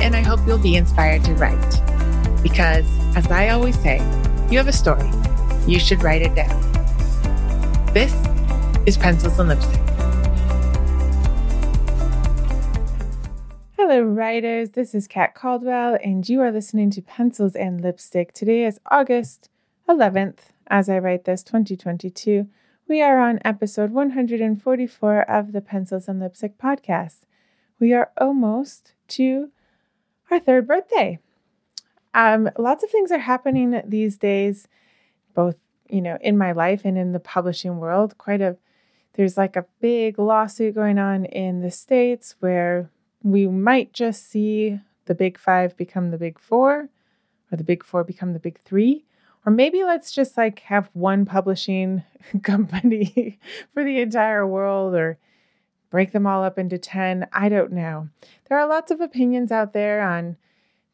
and I hope you'll be inspired to write. Because, as I always say, you have a story. You should write it down. This is Pencils and Lipstick. Hello, writers. This is Kat Caldwell, and you are listening to Pencils and Lipstick. Today is August 11th, as I write this, 2022. We are on episode 144 of the Pencils and Lipstick podcast. We are almost to our third birthday. Um, lots of things are happening these days, both you know in my life and in the publishing world. Quite a there's like a big lawsuit going on in the states where we might just see the big five become the big four, or the big four become the big three. Or maybe let's just like have one publishing company for the entire world, or break them all up into 10. I don't know. There are lots of opinions out there on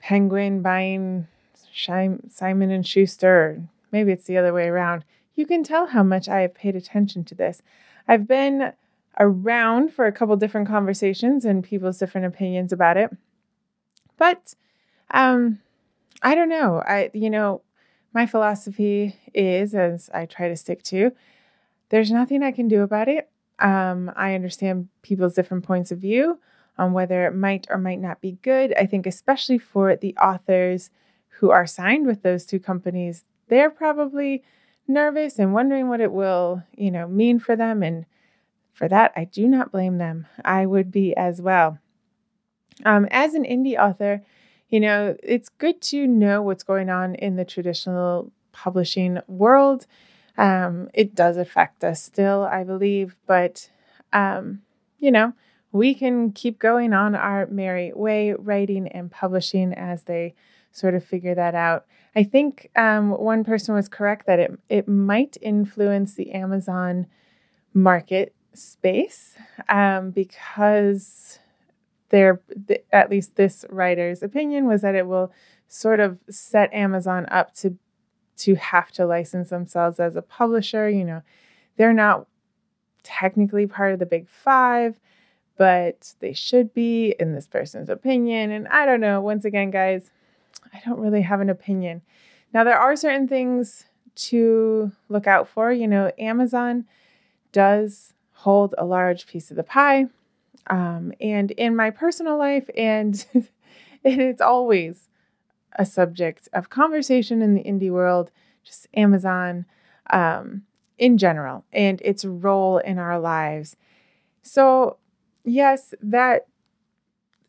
Penguin buying Simon and Schuster. Maybe it's the other way around. You can tell how much I have paid attention to this. I've been around for a couple different conversations and people's different opinions about it. But um I don't know. I you know, my philosophy is as I try to stick to, there's nothing I can do about it. Um, I understand people's different points of view on whether it might or might not be good. I think, especially for the authors who are signed with those two companies, they're probably nervous and wondering what it will, you know, mean for them. And for that, I do not blame them. I would be as well. Um, as an indie author, you know, it's good to know what's going on in the traditional publishing world um, it does affect us still, I believe, but um, you know, we can keep going on our merry way, writing and publishing as they sort of figure that out. I think um, one person was correct that it it might influence the Amazon market space um, because there, at least this writer's opinion was that it will sort of set Amazon up to to have to license themselves as a publisher. You know, they're not technically part of the big five, but they should be in this person's opinion. And I don't know. Once again, guys, I don't really have an opinion. Now, there are certain things to look out for. You know, Amazon does hold a large piece of the pie. Um, and in my personal life, and it's always a subject of conversation in the indie world, just Amazon um, in general, and its role in our lives. So, yes, that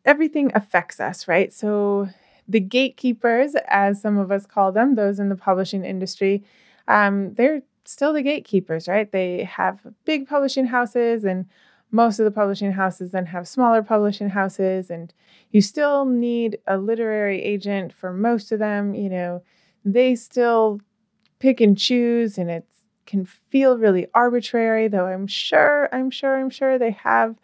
everything affects us, right? So, the gatekeepers, as some of us call them, those in the publishing industry, um, they're still the gatekeepers, right? They have big publishing houses and most of the publishing houses then have smaller publishing houses and you still need a literary agent for most of them you know. They still pick and choose and it can feel really arbitrary though i'm sure i'm sure i'm sure they have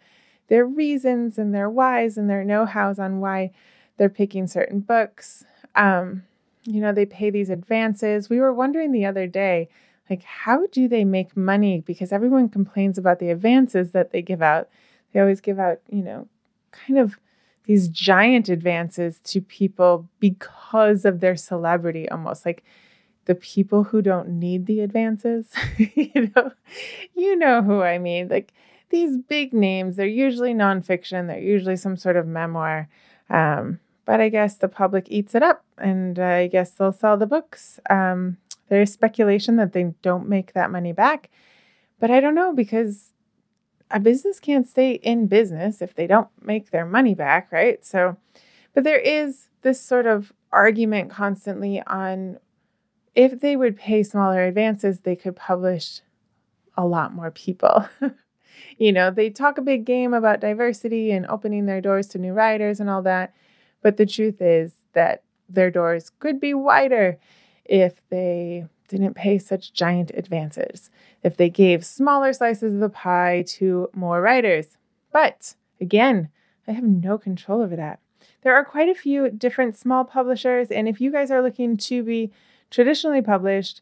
their reasons and their whys and their know-hows on why they're picking certain books. Um, you know they pay these advances. We were wondering the other day like how do they make money? Because everyone complains about the advances that they give out. They always give out you know kind of these giant advances to people because of their celebrity almost. Like the people who don't need the advances you know? You know who i mean. Like these big names they're usually nonfiction. They're usually some sort of memoir. Um, but i guess the public eats it up and uh, i guess they'll sell the books. Um, there's speculation that they don't make that money back. But I don't know because a business can't stay in business if they don't make their money back, right? So, but there is this sort of argument constantly on if they would pay smaller advances, they could publish a lot more people. you know, they talk a big game about diversity and opening their doors to new writers and all that. But the truth is, that their doors could be wider if they didn't pay such giant advances, if they gave smaller slices of the pie to more writers. But again, I have no control over that. There are quite a few different small publishers, and if you guys are looking to be traditionally published,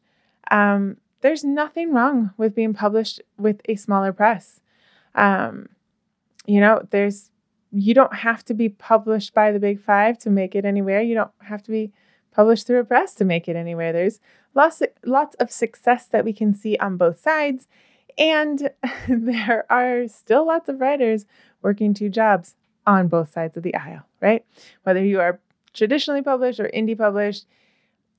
um, there's nothing wrong with being published with a smaller press. Um, you know, there's you don't have to be published by the big five to make it anywhere. You don't have to be published through a press to make it anywhere. There's lots of, lots of success that we can see on both sides, and there are still lots of writers working two jobs on both sides of the aisle, right? Whether you are traditionally published or indie published,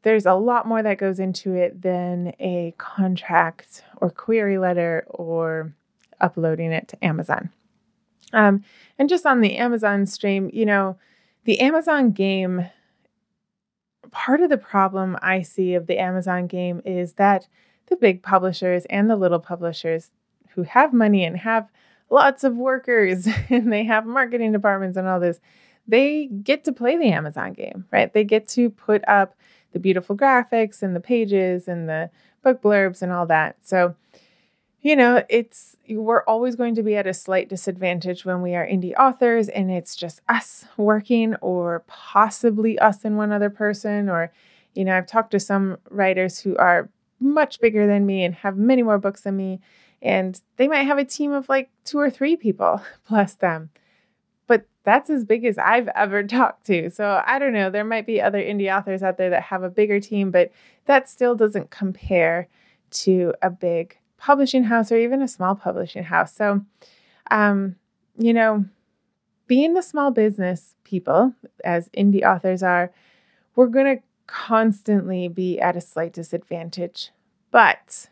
there's a lot more that goes into it than a contract or query letter or uploading it to Amazon. Um, and just on the Amazon stream, you know, the Amazon game, part of the problem I see of the Amazon game is that the big publishers and the little publishers who have money and have lots of workers and they have marketing departments and all this, they get to play the Amazon game, right? They get to put up the beautiful graphics and the pages and the book blurbs and all that. So you know, it's we're always going to be at a slight disadvantage when we are indie authors and it's just us working or possibly us and one other person or you know, I've talked to some writers who are much bigger than me and have many more books than me and they might have a team of like two or three people plus them. But that's as big as I've ever talked to. So I don't know, there might be other indie authors out there that have a bigger team, but that still doesn't compare to a big publishing house or even a small publishing house. So, um, you know, being the small business people, as indie authors are, we're going to constantly be at a slight disadvantage. But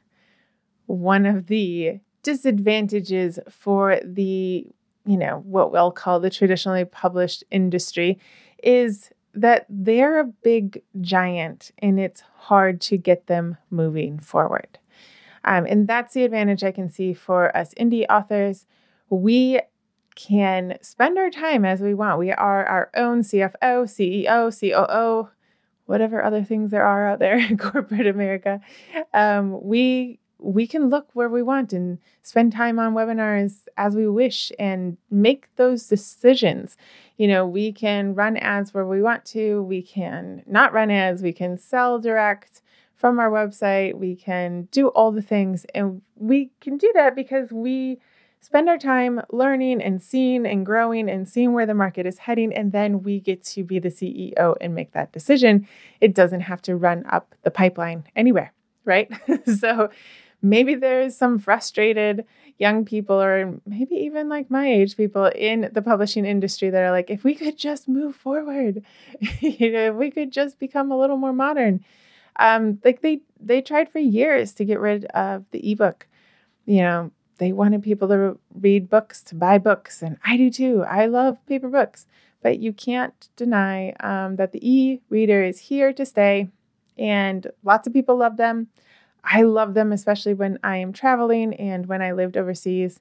one of the disadvantages for the, you know, what we'll call the traditionally published industry is that they're a big giant and it's hard to get them moving forward. Um, and that's the advantage I can see for us indie authors. We can spend our time as we want. We are our own CFO, CEO, COO, whatever other things there are out there in corporate America. Um, we we can look where we want and spend time on webinars as we wish and make those decisions. You know, we can run ads where we want to, we can not run ads, we can sell direct, from our website. We can do all the things. And we can do that because we spend our time learning and seeing and growing and seeing where the market is heading. And then we get to be the CEO and make that decision. It doesn't have to run up the pipeline anywhere, right? so maybe there's some frustrated young people or maybe even like my age people in the publishing industry that are like if we could just move forward you know if we could just become a little more modern um, like they they tried for years to get rid of the ebook. You know, they wanted people to read books, to buy books, and I do too. I love paper books, but you can't deny um, that the e-reader is here to stay, and lots of people love them. I love them, especially when I am traveling and when I lived overseas.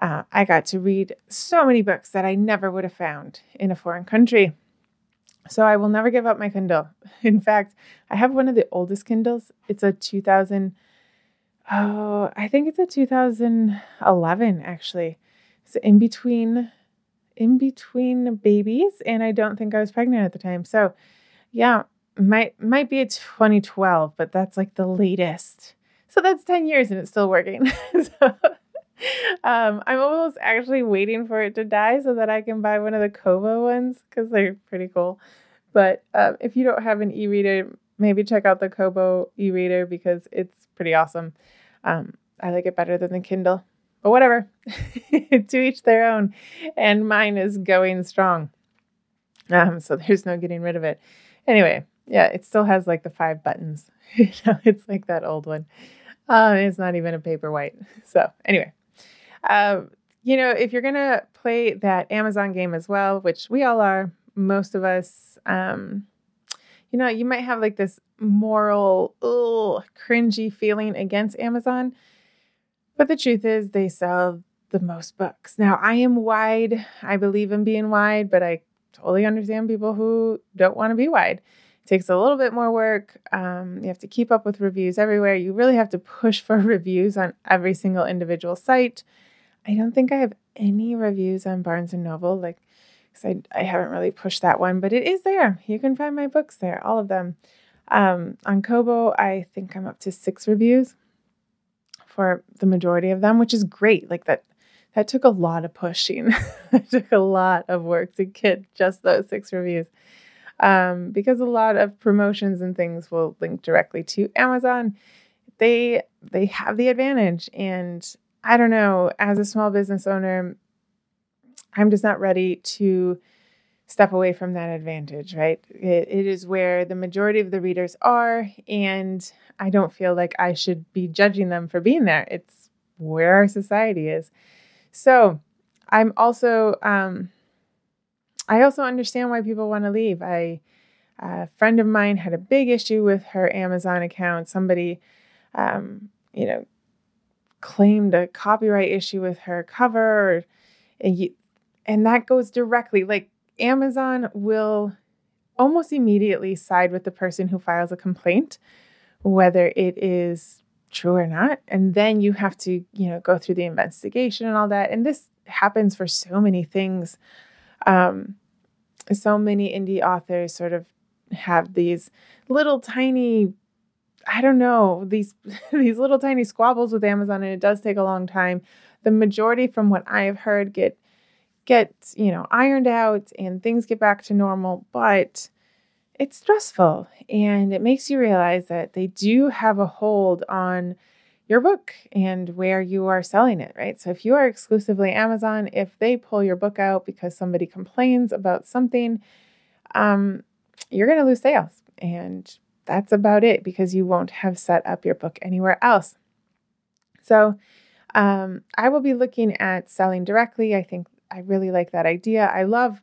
Uh, I got to read so many books that I never would have found in a foreign country. So I will never give up my Kindle. In fact, I have one of the oldest Kindles. It's a 2000 oh, I think it's a 2011 actually. It's in between in between babies and I don't think I was pregnant at the time. So, yeah, might might be a 2012, but that's like the latest. So that's 10 years and it's still working. so um, I'm almost actually waiting for it to die so that I can buy one of the Kobo ones because they're pretty cool. But uh, if you don't have an e-reader, maybe check out the Kobo e-reader because it's pretty awesome. Um, I like it better than the Kindle, but whatever. to each their own. And mine is going strong. Um, so there's no getting rid of it. Anyway, yeah, it still has like the five buttons. it's like that old one. Um, it's not even a paper white. So anyway, um, you know, if you're gonna play that Amazon game as well, which we all are, most of us, um, you know, you might have like this moral, ugh, cringy feeling against Amazon. But the truth is, they sell the most books. Now, I am wide. I believe in being wide, but I totally understand people who don't want to be wide. It takes a little bit more work. Um, you have to keep up with reviews everywhere. You really have to push for reviews on every single individual site. I don't think I have any reviews on Barnes and Noble, like, because I, I haven't really pushed that one, but it is there. You can find my books there, all of them. Um, on Kobo, I think I'm up to six reviews for the majority of them, which is great. Like that, that took a lot of pushing. it took a lot of work to get just those six reviews. Um, because a lot of promotions and things will link directly to Amazon. They they have the advantage, and I don't know. As a small business owner, I'm just not ready to step away from that advantage, right? It, it is where the majority of the readers are, and I don't feel like I should be judging them for being there. It's where our society is. So I'm also, um, I also understand why people want to leave. I, a friend of mine had a big issue with her Amazon account. Somebody, um, you know, claimed a copyright issue with her cover, and you, and that goes directly like Amazon will almost immediately side with the person who files a complaint, whether it is true or not. And then you have to, you know, go through the investigation and all that. And this happens for so many things. Um, so many indie authors sort of have these little tiny I don't know, these these little tiny squabbles with Amazon and it does take a long time. The majority from what I have heard get get, you know, ironed out and things get back to normal, but it's stressful and it makes you realize that they do have a hold on your book and where you are selling it, right? So if you are exclusively Amazon, if they pull your book out because somebody complains about something, um, you're going to lose sales. And that's about it because you won't have set up your book anywhere else. So um, I will be looking at selling directly. I think I really like that idea. I love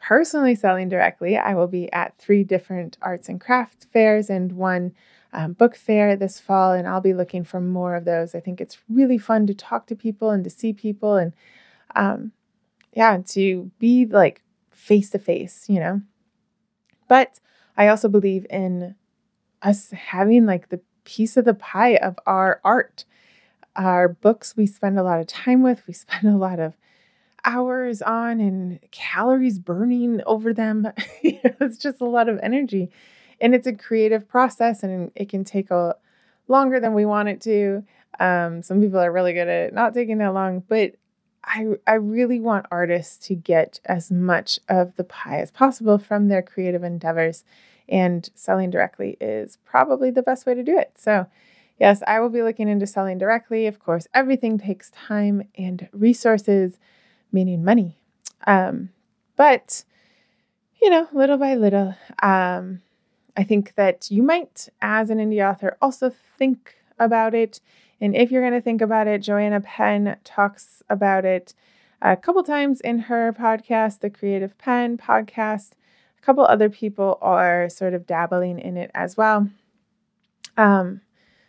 personally selling directly. I will be at three different arts and crafts fairs and one um, book fair this fall, and I'll be looking for more of those. I think it's really fun to talk to people and to see people and, um, yeah, to be like face to face, you know. But I also believe in us having like the piece of the pie of our art. Our books we spend a lot of time with, we spend a lot of hours on and calories burning over them. it's just a lot of energy. And it's a creative process and it can take a longer than we want it to. Um, some people are really good at not taking that long, but I, I really want artists to get as much of the pie as possible from their creative endeavors. And selling directly is probably the best way to do it. So, yes, I will be looking into selling directly. Of course, everything takes time and resources meaning money. Um, but, you know, little by little, um, I think that you might, as an indie author, also think about it. And if you're going to think about it, Joanna Penn talks about it a couple times in her podcast, the Creative Penn podcast. Couple other people are sort of dabbling in it as well. Um,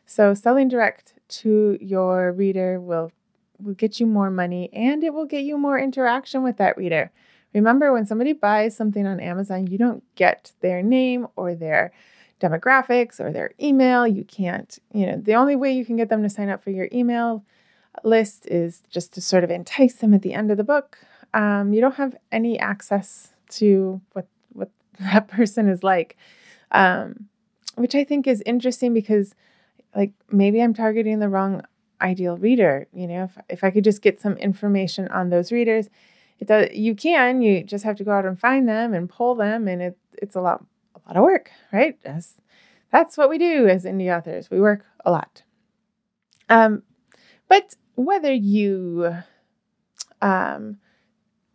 so, selling direct to your reader will will get you more money and it will get you more interaction with that reader. Remember, when somebody buys something on Amazon, you don't get their name or their demographics or their email. You can't, you know, the only way you can get them to sign up for your email list is just to sort of entice them at the end of the book. Um, you don't have any access to what that person is like, um, which I think is interesting because, like, maybe I'm targeting the wrong ideal reader. You know, if, if I could just get some information on those readers, it does, you can, you just have to go out and find them and pull them. And it, it's a lot, a lot of work, right? As, that's what we do as indie authors. We work a lot. Um, but whether you um,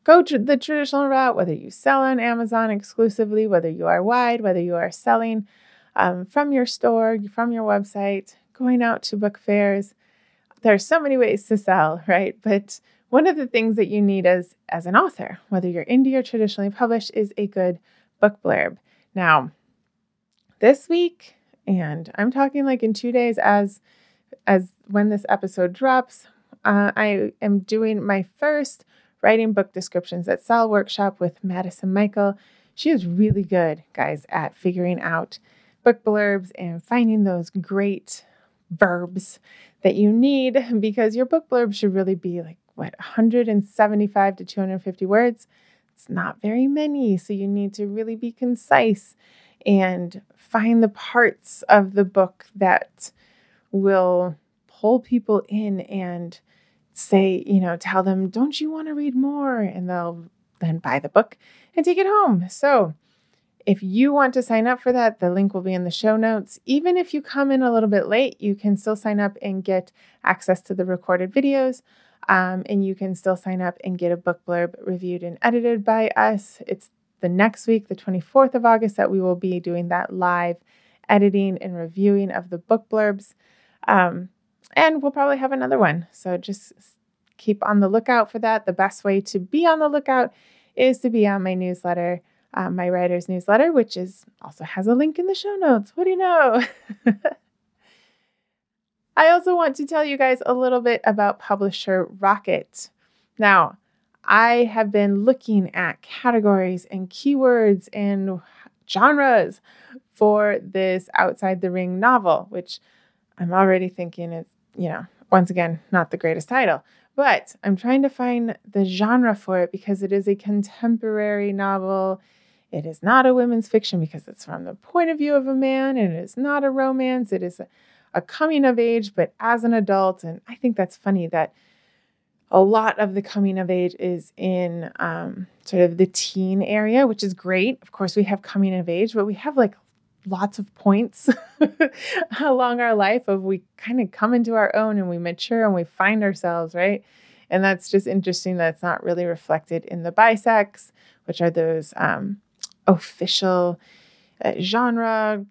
go to the traditional route, whether you sell on Amazon exclusively, whether you are wide, whether you are selling um, from your store, from your website, going out to book fairs, there's so many ways to sell, right? But one of the things that you need as as an author, whether you're indie or traditionally published, is a good book blurb. Now, this week, and I'm talking like in two days as as when this episode drops, uh, I am doing my first writing book descriptions at Sell Workshop with Madison Michael. She is really good, guys, at figuring out book blurbs and finding those great verbs that you need because your book blurb should really be like what 175 to 250 words. It's not very many, so you need to really be concise and find the parts of the book that will pull people in and say, you know, tell them, don't you want to read more? And they'll then buy the book and take it home. So, if you want to sign up for that, the link will be in the show notes. Even if you come in a little bit late, you can still sign up and get access to the recorded videos. Um, and you can still sign up and get a book blurb reviewed and edited by us. It's the next week, the 24th of August, that we will be doing that live editing and reviewing of the book blurbs. Um, and we'll probably have another one. So just keep on the lookout for that. The best way to be on the lookout is to be on my newsletter, uh, my writer's newsletter, which is also has a link in the show notes. What do you know? I also want to tell you guys a little bit about Publisher Rocket. Now, I have been looking at categories and keywords and genres for this Outside the Ring novel, which I'm already thinking is, you know, once again, not the greatest title. But I'm trying to find the genre for it because it is a contemporary novel. It is not a women's fiction because it's from the point of view of a man, and it is not a romance. It is a, a coming of age, but as an adult. And I think that's funny that a lot of the coming of age is in um, sort of the teen area, which is great. Of course, we have coming of age, but we have like lots of points along our life of we kind of come into our own and we mature and we find ourselves, right? And that's just interesting that it's not really reflected in the BISACs, which are those um, official uh, genre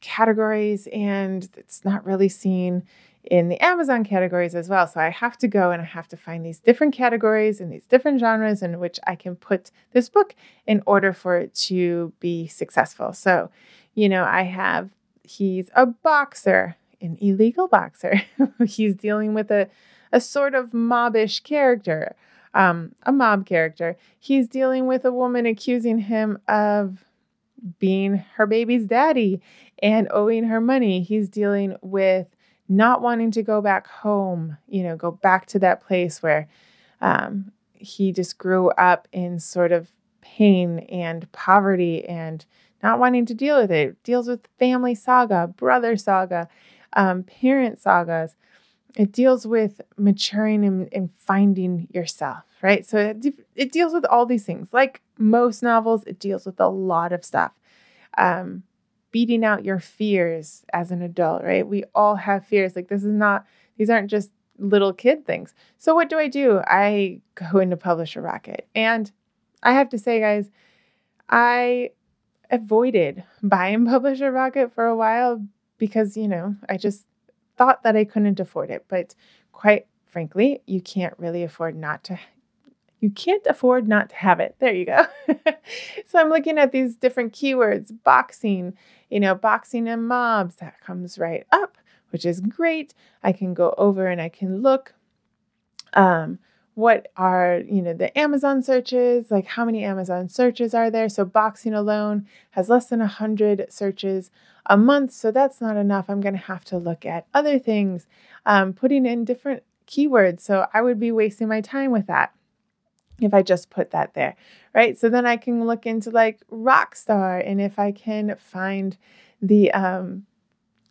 categories, and it's not really seen in the Amazon categories as well. So I have to go and I have to find these different categories and these different genres in which I can put this book in order for it to be successful. So you know, I have, he's a boxer, an illegal boxer. he's dealing with a, a sort of mobbish character, um, a mob character. He's dealing with a woman accusing him of being her baby's daddy and owing her money. He's dealing with not wanting to go back home, you know, go back to that place where um, he just grew up in sort of pain and poverty and not wanting to deal with it. it deals with family saga, brother saga, um, parent sagas. It deals with maturing and, and finding yourself, right? So it, it, deals with all these things. Like most novels, it deals with a lot of stuff. Um, beating out your fears as an adult, right? We all have fears. Like this is not, these aren't just little kid things. So what do I do? I go into Publisher Rocket. And I have to say, guys, I avoided buying Publisher Rocket for a while because, you know, I just thought that I couldn't afford it. But quite frankly, you can't really afford not to. You can't afford not to have it. There you go. so I'm looking at these different keywords boxing, you know, boxing and mobs. That comes right up, which is great. I can go over and I can look. Um, what are you know the amazon searches? Like how many amazon searches are there? So boxing alone has less than 100 searches a month so that's not enough. I'm going to have to look at other things um, putting in different keywords so i would be wasting my time with that if i just put that there right? So then i can look into like rock star and if i can find the um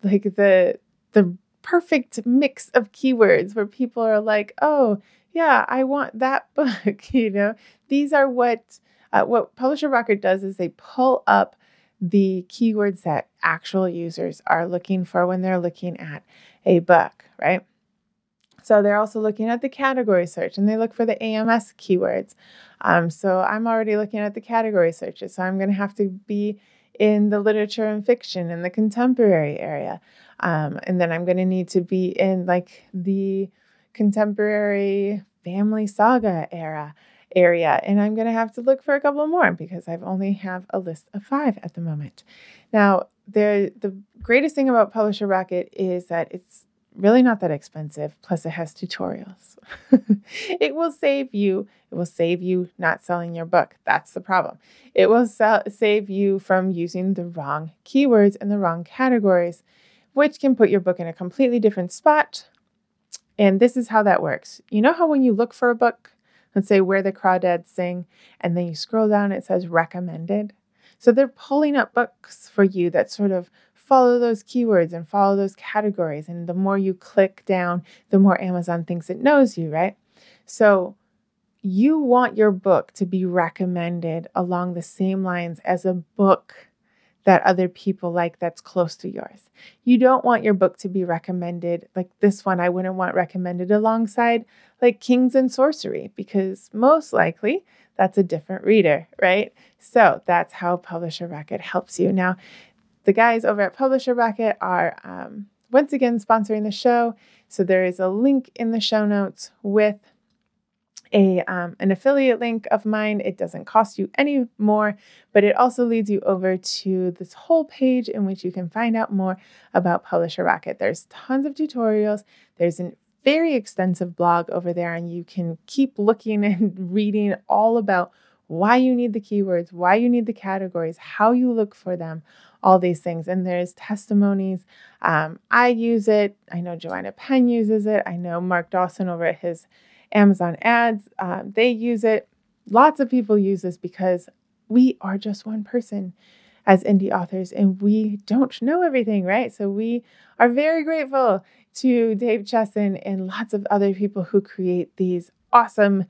like the the perfect mix of keywords where people are like oh yeah, I want that book. you know, these are what uh, what Publisher Rocket does is they pull up the keywords that actual users are looking for when they're looking at a book, right? So they're also looking at the category search and they look for the AMS keywords. Um, so I'm already looking at the category searches. So I'm going to have to be in the literature and fiction in the contemporary area. Um, and then I'm going to need to be in like the contemporary family saga era area and i'm going to have to look for a couple more because i've only have a list of five at the moment now the the greatest thing about publisher rocket is that it's really not that expensive. Plus, it has tutorials. it will save you. It will save you not selling your book. That's the problem. It will sell, save you from using the wrong keywords and the wrong categories, which can put your book in a completely different spot. And this is how that works. You know how when you look for a book, let's say Where the Crawdads Sing, and then you scroll down, it says recommended. So they're pulling up books for you that sort of follow those keywords and follow those categories. And the more you click down, the more Amazon thinks it knows you, right? So you want your book to be recommended along the same lines as a book that other people like that's close to yours. You don't want your book to be recommended like this one, I wouldn't want recommended alongside like Kings and Sorcery because most likely that's a different reader, right? So that's how Publisher Rocket helps you. Now, the guys over at Publisher Rocket are um, once again sponsoring the show. So there is a link in the show notes with a um, an affiliate link of mine. It doesn't cost you any more, but it also leads you over to this whole page in which you can find out more about Publisher Rocket. There's tons of tutorials. There's a very extensive blog over there, and you can keep looking and reading all about why you need the keywords, why you need the categories, how you look for them, all these things. And there's testimonies. Um, I use it. I know Joanna Penn uses it. I know Mark Dawson over at his Amazon ads, um, they use it. Lots of people use this because we are just one person as indie authors and we don't know everything, right? So we are very grateful to Dave Chesson and lots of other people who create these awesome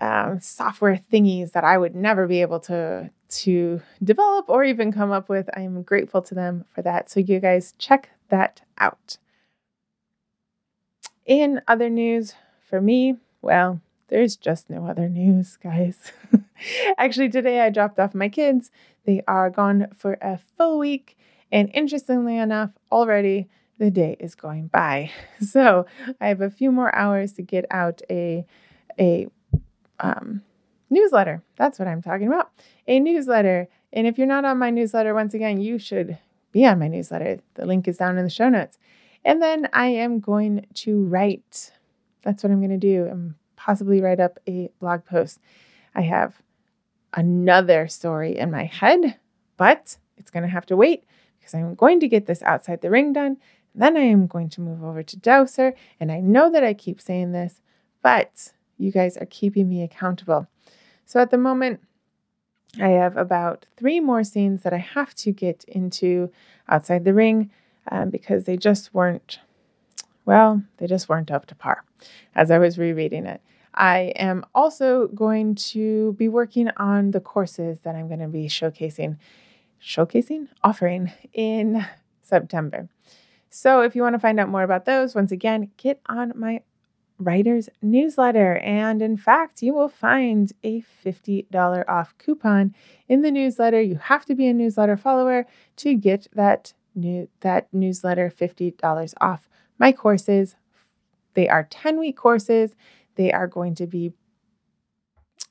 um, software thingies that I would never be able to to develop or even come up with. I am grateful to them for that. So you guys check that out. In other news for me, well, there's just no other news, guys. Actually, today I dropped off my kids. They are gone for a full week, and interestingly enough, already the day is going by. So I have a few more hours to get out a a um, newsletter. That's what I'm talking about. A newsletter. And if you're not on my newsletter, once again, you should be on my newsletter. The link is down in the show notes. And then I am going to write. That's what I'm going to do and possibly write up a blog post. I have another story in my head, but it's going to have to wait because I'm going to get this outside the ring done. Then I am going to move over to Dowser. And I know that I keep saying this, but you guys are keeping me accountable. So at the moment, I have about three more scenes that I have to get into outside the ring um, because they just weren't, well, they just weren't up to par as I was rereading it. I am also going to be working on the courses that I'm going to be showcasing, showcasing, offering in September. So if you want to find out more about those, once again, get on my writer's newsletter. And in fact, you will find a $50 off coupon in the newsletter. You have to be a newsletter follower to get that new that newsletter $50 off. My courses, they are 10-week courses. They are going to be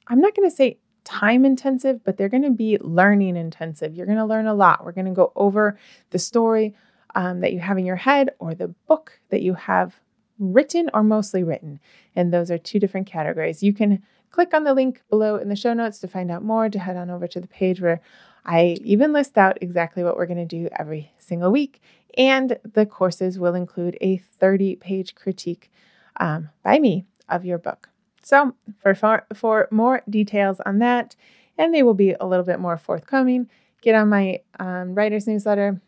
I'm not going to say time intensive, but they're going to be learning intensive. You're going to learn a lot. We're going to go over the story um, that you have in your head or the book that you have written or mostly written. And those are two different categories. You can click on the link below in the show notes to find out more, to head on over to the page where I even list out exactly what we're going to do every single week. And the courses will include a 30 page critique um, by me of your book. So, for, for, for more details on that, and they will be a little bit more forthcoming, get on my um, writer's newsletter.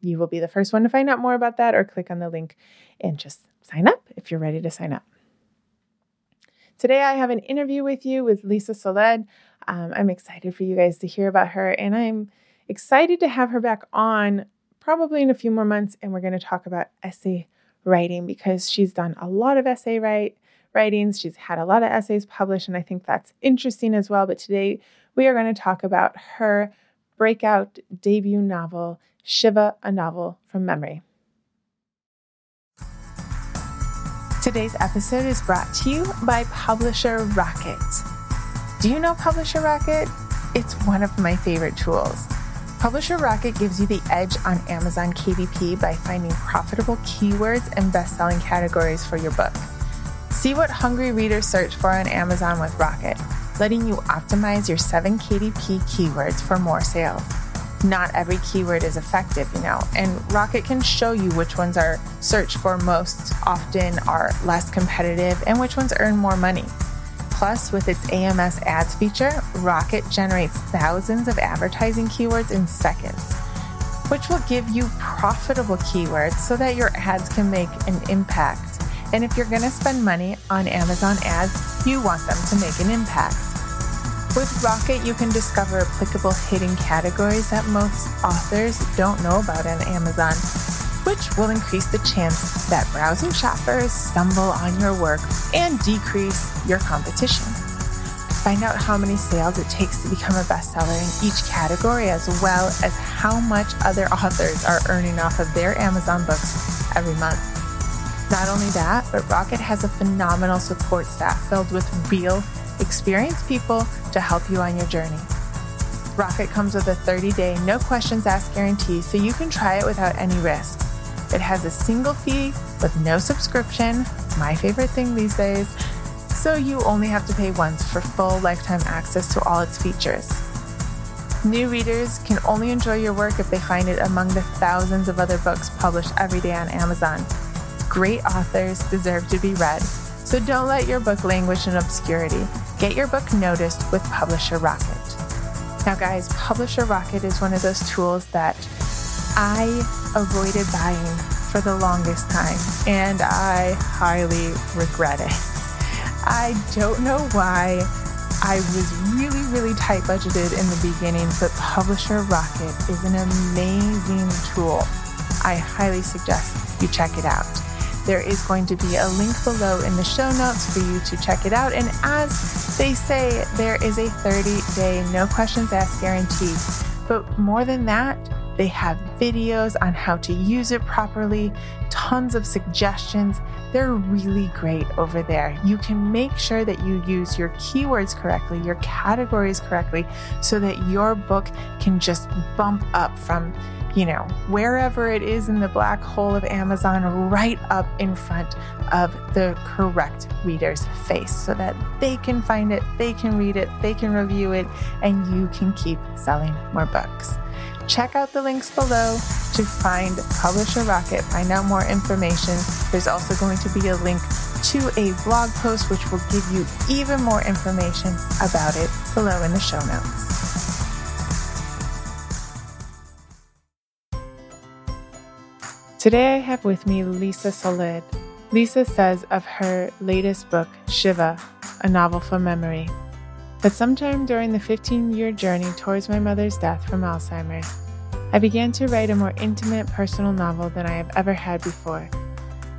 You will be the first one to find out more about that, or click on the link and just sign up if you're ready to sign up. Today, I have an interview with you with Lisa Solod. Um, I'm excited for you guys to hear about her, and I'm excited to have her back on probably in a few more months. And we're going to talk about essay writing because she's done a lot of essay write writings. She's had a lot of essays published, and I think that's interesting as well. But today, we are going to talk about her breakout debut novel, Shiva, a novel from memory. Today's episode is brought to you by Publisher Rocket. Do you know Publisher Rocket? It's one of my favorite tools. Publisher Rocket gives you the edge on Amazon KDP by finding profitable keywords and best selling categories for your book. See what hungry readers search for on Amazon with Rocket, letting you optimize your 7 KDP keywords for more sales. Not every keyword is effective, you know, and Rocket can show you which ones are searched for most often, are less competitive, and which ones earn more money. Plus, with its AMS ads feature, Rocket generates thousands of advertising keywords in seconds, which will give you profitable keywords so that your ads can make an impact. And if you're going to spend money on Amazon ads, you want them to make an impact. With Rocket, you can discover applicable hidden categories that most authors don't know about on Amazon which will increase the chance that browsing shoppers stumble on your work and decrease your competition. Find out how many sales it takes to become a bestseller in each category, as well as how much other authors are earning off of their Amazon books every month. Not only that, but Rocket has a phenomenal support staff filled with real, experienced people to help you on your journey. Rocket comes with a 30 day, no questions asked guarantee, so you can try it without any risk. It has a single fee with no subscription, my favorite thing these days, so you only have to pay once for full lifetime access to all its features. New readers can only enjoy your work if they find it among the thousands of other books published every day on Amazon. Great authors deserve to be read, so don't let your book languish in obscurity. Get your book noticed with Publisher Rocket. Now, guys, Publisher Rocket is one of those tools that I avoided buying for the longest time, and I highly regret it. I don't know why. I was really, really tight budgeted in the beginning, but Publisher Rocket is an amazing tool. I highly suggest you check it out. There is going to be a link below in the show notes for you to check it out. And as they say, there is a 30 day no questions asked guarantee. But more than that, they have videos on how to use it properly, tons of suggestions. They're really great over there. You can make sure that you use your keywords correctly, your categories correctly, so that your book can just bump up from, you know, wherever it is in the black hole of Amazon, right up in front of the correct reader's face so that they can find it, they can read it, they can review it, and you can keep selling more books. Check out the links below to find Publisher Rocket, find out more information. There's also going to be a link to a blog post which will give you even more information about it below in the show notes. Today I have with me Lisa Solod. Lisa says of her latest book, Shiva, a novel from memory, but sometime during the 15 year journey towards my mother's death from Alzheimer's, I began to write a more intimate personal novel than I have ever had before.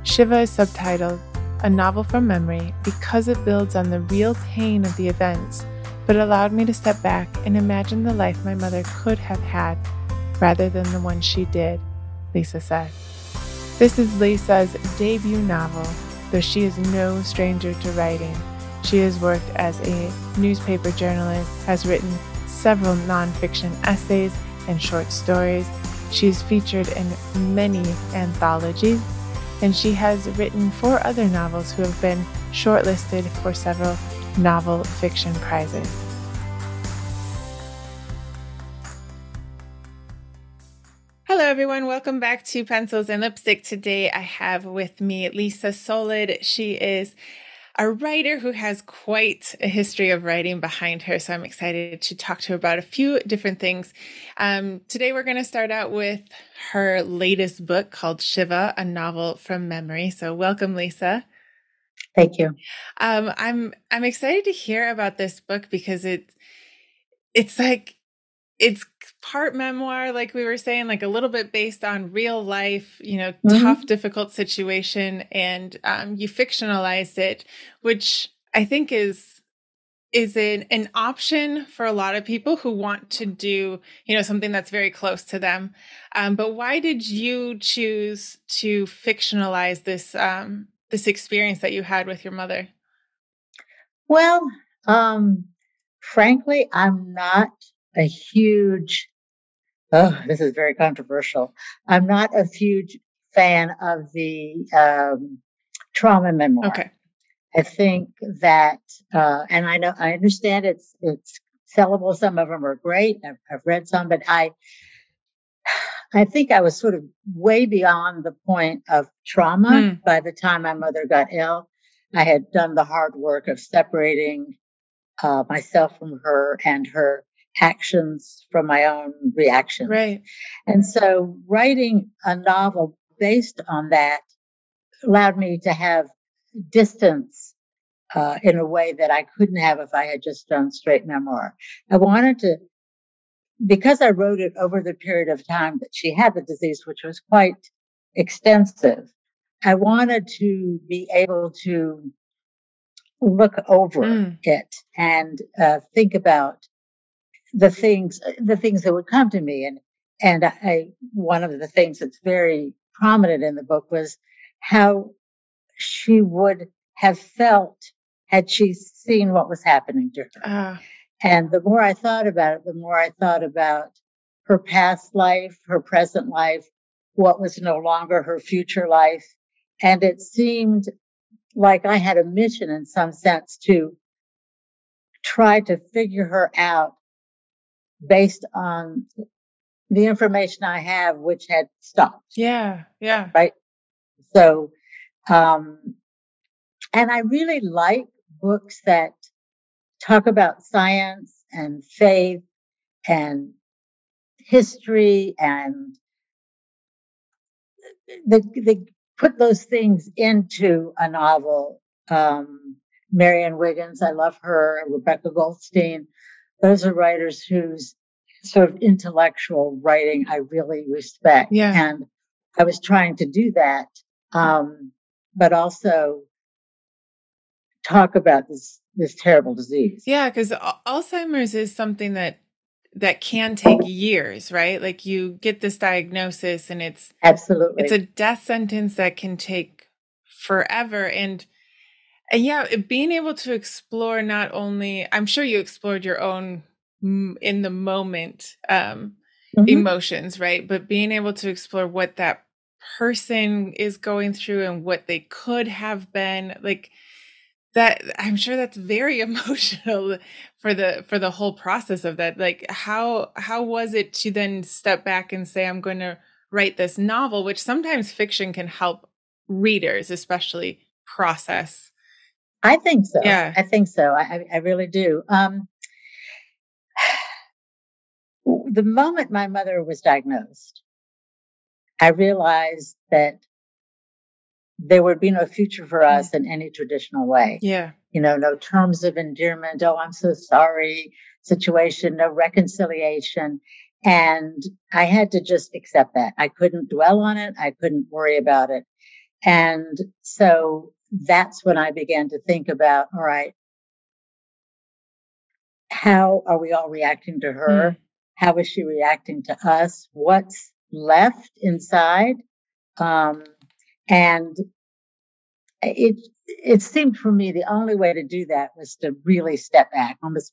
Shiva is subtitled A Novel from Memory because it builds on the real pain of the events, but allowed me to step back and imagine the life my mother could have had rather than the one she did, Lisa said. This is Lisa's debut novel, though she is no stranger to writing. She has worked as a newspaper journalist, has written several nonfiction essays and short stories. She's featured in many anthologies, and she has written four other novels who have been shortlisted for several novel fiction prizes. Hello, everyone. Welcome back to Pencils and Lipstick. Today I have with me Lisa Solod. She is a writer who has quite a history of writing behind her. So I'm excited to talk to her about a few different things. Um, today, we're going to start out with her latest book called Shiva, a novel from memory. So, welcome, Lisa. Thank you. Um, I'm I'm excited to hear about this book because it's it's like it's part memoir, like we were saying, like a little bit based on real life, you know, mm-hmm. tough, difficult situation, and um, you fictionalized it, which I think is is an, an option for a lot of people who want to do you know something that's very close to them um, but why did you choose to fictionalize this um, this experience that you had with your mother well um, frankly i'm not a huge oh, this is very controversial. I'm not a huge fan of the um, trauma memoir. Okay. I think that, uh, and I know, I understand it's, it's sellable. Some of them are great. I've, I've read some, but I, I think I was sort of way beyond the point of trauma Mm. by the time my mother got ill. I had done the hard work of separating uh, myself from her and her actions from my own reactions. Right. And so writing a novel based on that allowed me to have distance uh, in a way that I couldn't have if I had just done straight memoir. I wanted to, because I wrote it over the period of time that she had the disease, which was quite extensive, I wanted to be able to look over Mm. it and uh, think about the things, the things that would come to me. And, and I, one of the things that's very prominent in the book was how she would have felt had she seen what was happening to her. Ah, And the more I thought about it, the more I thought about her past life, her present life, what was no longer her future life. And it seemed like I had a mission in some sense to try to figure her out based on the information I have, which had stopped. yeah. Yeah. Right. So, um, and I really like books that talk about science and faith and history and they, they put those things into a novel. Um, Marianne Wiggins, I love her. Rebecca Goldstein. Those are writers whose sort of intellectual writing I really respect. Yeah. And I was trying to do that, um, but also talk about this this terrible disease. Yeah, because Alzheimer's is something that that can take years, right? Like you get this diagnosis, and it's Absolutely. it's a death sentence that can take forever, and and yeah, being able to explore not only I'm sure you explored your own mm, in the moment um, Mhm. emotions, right? But being able to explore what that person is going through and what they could have been, like that I'm sure that's very emotional for the for the whole process of that. Like how how was it to then step back and say I'm going to write this novel, which sometimes fiction can help readers especially process. I think so. Yeah. I think so. I, I- I really do. Um, the moment my mother was diagnosed, I realized that there would be no future for us in any traditional way. Yeah. You know, no terms of endearment. Oh, I'm so sorry situation, no reconciliation. And I had to just accept that. I couldn't dwell on it. I couldn't worry about it. And so that's when I began to think about, all right, how are we all reacting to her? How is she reacting to us? What's left inside? Um, and it it seemed for me the only way to do that was to really step back. Almost,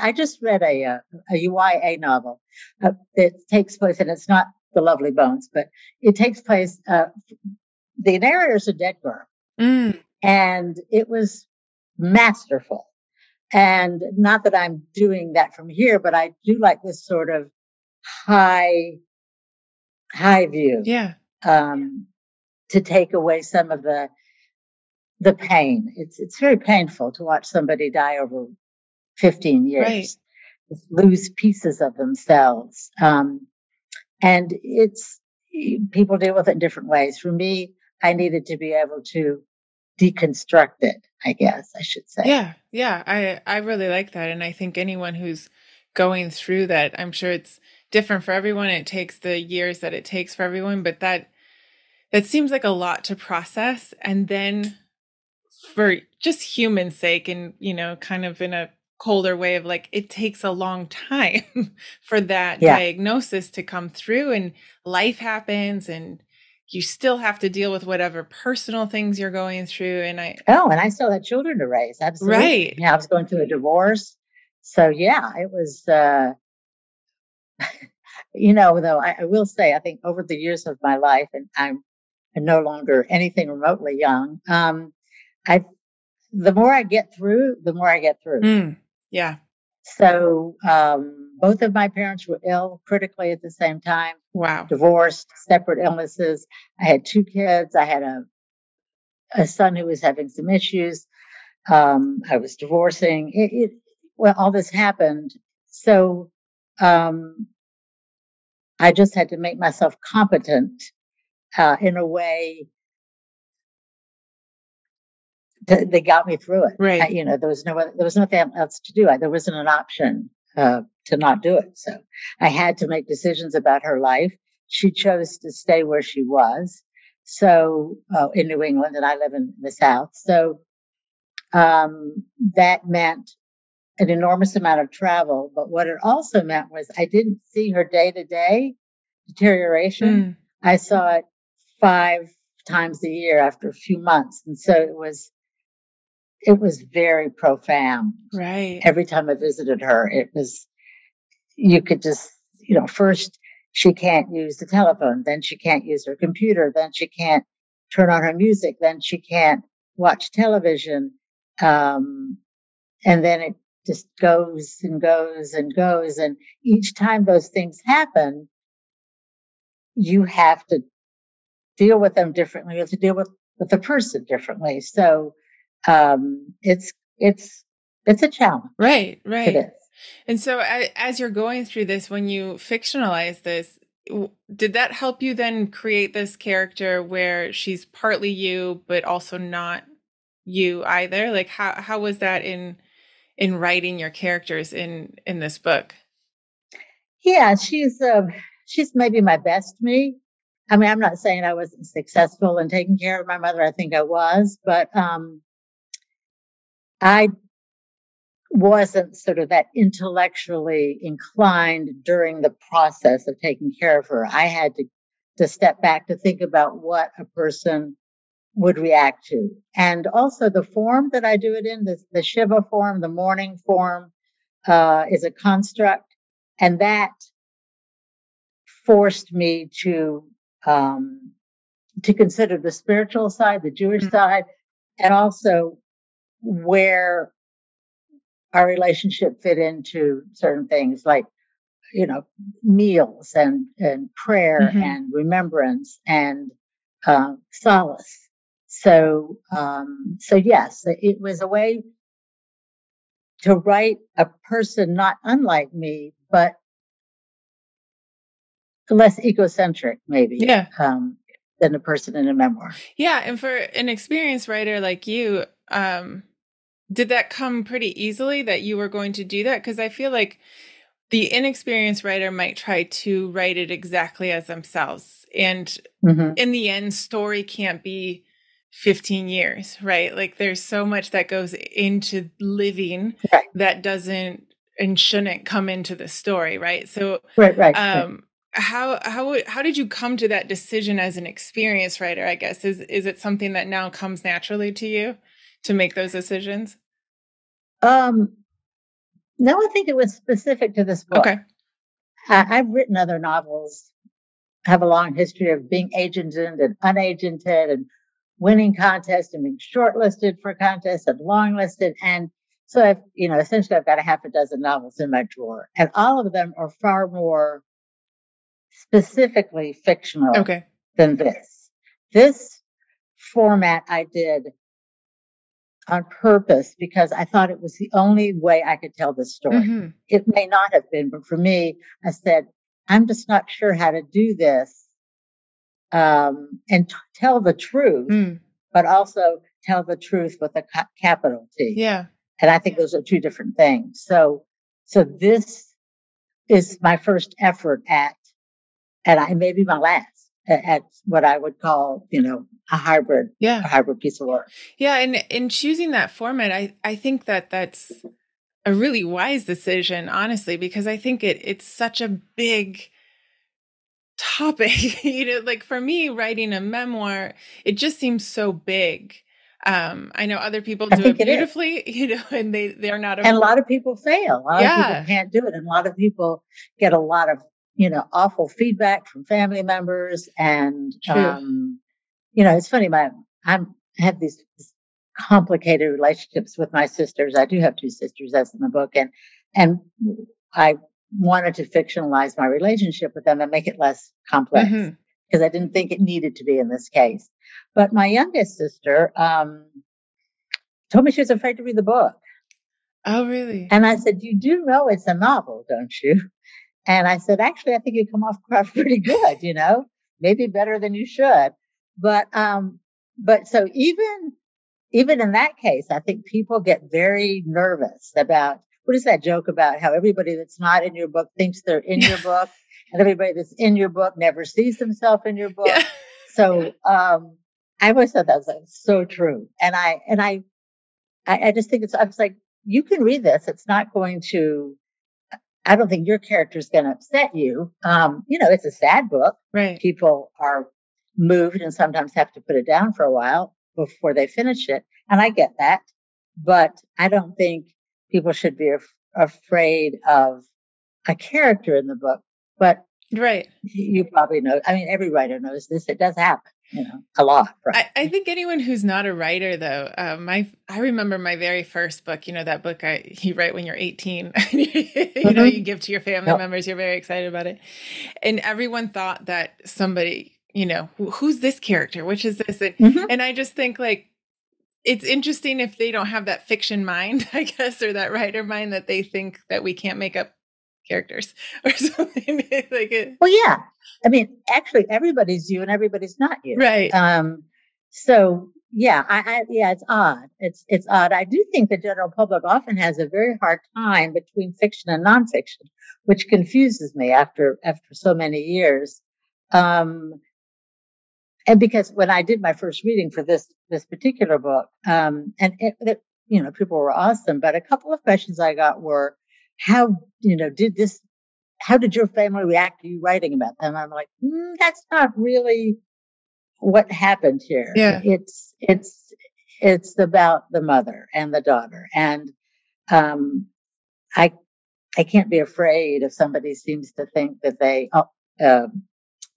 I just read a a, a YA novel uh, that takes place, and it's not The Lovely Bones, but it takes place. Uh, the narrator is a dead girl, Mm. and it was masterful. And not that I'm doing that from here, but I do like this sort of high, high view Yeah. um, to take away some of the the pain. It's it's very painful to watch somebody die over 15 years, Right. Lose pieces of themselves, um, and it's people deal with it in different ways. For me, I needed to be able to deconstruct it. I guess I should say. Yeah, yeah, I I really like that, and I think anyone who's going through that, I'm sure it's different for everyone. It takes the years that it takes for everyone, but that that seems like a lot to process, and then for just human sake, and you know, kind of in a colder way of like it takes a long time for that Yeah. diagnosis to come through, and life happens, and you still have to deal with whatever personal things you're going through, and I Oh, and I still had children to raise. Absolutely. Right. Yeah, I was going through a divorce. So yeah, it was uh you know, though, I, I, will say, I think over the years of my life, and I'm no longer anything remotely young, um, I, the more I get through, the more I get through. Mm, yeah. So, um, both of my parents were ill critically at the same time. Wow. Divorced, separate illnesses. I had two kids. I had a, a son who was having some issues. Um, I was divorcing. It, it, well, all this happened. So, um, I just had to make myself competent uh, in a way that, that got me through it. Right. I, you know, there was no there was nothing else to do. I, there wasn't an option uh, to not do it. So I had to make decisions about her life. She chose to stay where she was. So uh, in New England, and I live in the South. So um, that meant an enormous amount of travel. But what it also meant was I didn't see her day to day deterioration. Mm. I saw it five times a year after a few months. And so it was, it was very profound. Right. Every time I visited her, it was, you could just, you know, first she can't use the telephone, then she can't use her computer, then she can't turn on her music, then she can't watch television. Um, and then it just goes and goes and goes. And each time those things happen, you have to deal with them differently. You have to deal with, with the person differently. So, um, it's, it's, it's a challenge. Right, right. And so as you're going through this, when you fictionalize this, did that help you then create this character where she's partly you, but also not you either? Like how, how was that in, in writing your characters in, in this book? Yeah, she's, uh, she's maybe my best me. I mean, I'm not saying I wasn't successful in taking care of my mother. I think I was, but um, I wasn't sort of that intellectually inclined during the process of taking care of her. I had to to step back to think about what a person would react to, and also the form that I do it in the, the Shiva form, the mourning form, uh, is a construct, and that forced me to um, to consider the spiritual side, the Jewish mm-hmm. side, and also where our relationship fit into certain things like you know meals and and prayer mm-hmm. and remembrance and uh, solace so um, so yes it was a way to write a person not unlike me but less egocentric, maybe. Yeah. Um, than a person in a memoir. Yeah, and for an experienced writer like you, um, did that come pretty easily that you were going to do that? Because I feel like the inexperienced writer might try to write it exactly as themselves, and mm-hmm. in the end, story can't be 15 years, right? Like there's so much that goes into living right. that doesn't and shouldn't come into the story, right? So, right, right. Um, right how how how did you come to that decision as an experienced writer i guess is is it something that now comes naturally to you to make those decisions um no i think it was specific to this book okay I, i've written other novels have a long history of being agented and unagented and winning contests and being shortlisted for contests and longlisted and so I've, you know, essentially I've got a half a dozen novels in my drawer and all of them are far more specifically fictional okay. than this. This format I did on purpose because I thought it was the only way I could tell this story. Mm-hmm. It may not have been, but for me, I said, I'm just not sure how to do this um, and t- tell the truth, mm. but also tell the truth with a ca- capital T. Yeah. And I think those are two different things. So, so this is my first effort at and I maybe my last at what I would call, you know, a hybrid, yeah, a hybrid piece of work. Yeah, and in choosing that format, I I think that that's a really wise decision, honestly, because I think it it's such a big topic. you know, like for me, writing a memoir, it just seems so big. Um, I know other people do it beautifully, it you know, and they they're not. A- and a lot of people fail. A lot yeah. of people can't do it, and a lot of people get a lot of you know, awful feedback from family members. And, um, you know, it's funny, my, I'm, I have these complicated relationships with my sisters. I do have two sisters, that's in the book. And, and I wanted to fictionalize my relationship with them and make it less complex because mm-hmm. I didn't think it needed to be in this case. But my youngest sister, um, told me she was afraid to read the book. Oh, really? And I said, You do know it's a novel, don't you? And I said, Actually, I think you come off pretty good, you know, maybe better than you should. But, um, but so even, even in that case, I think people get very nervous about what is that joke about how everybody that's not in your book thinks they're in your book and everybody that's in your book never sees themselves in your book. Yeah. So, um, I always thought that was like, so true. And I, and I, I, I just think it's, I was like, you can read this. It's not going to, I don't think your character is going to upset you. Um, you know, it's a sad book. Right. People are moved and sometimes have to put it down for a while before they finish it. And I get that. But I don't think people should be af- afraid of a character in the book. But right. You probably know. I mean, every writer knows this. It does happen you know a lot right? I, I, think anyone who's not a writer though uh, my i remember my very first book you know that book i you write when you're 18 you mm-hmm. know you give to your family yep. members you're very excited about it and everyone thought that somebody you know who's this character which is this and, mm-hmm. and i just think like it's interesting if they don't have that fiction mind i guess or that writer mind that they think that we can't make up characters or something like it. Well, yeah. I mean, actually, everybody's you and everybody's not you. Right. Um, so yeah, I, I, yeah, it's odd. It's it's odd. I do think the general public often has a very hard time between fiction and nonfiction, which confuses me after after so many years. Um, and because when I did my first reading for this this particular book, um, and it, it, you know, people were awesome, but a couple of questions I got were, how, you know, did this, how did your family react to you writing about them? I'm like, mm, that's not really what happened here. Yeah. It's, it's, it's about the mother and the daughter. And, um, I, I can't be afraid if somebody seems to think that they, uh,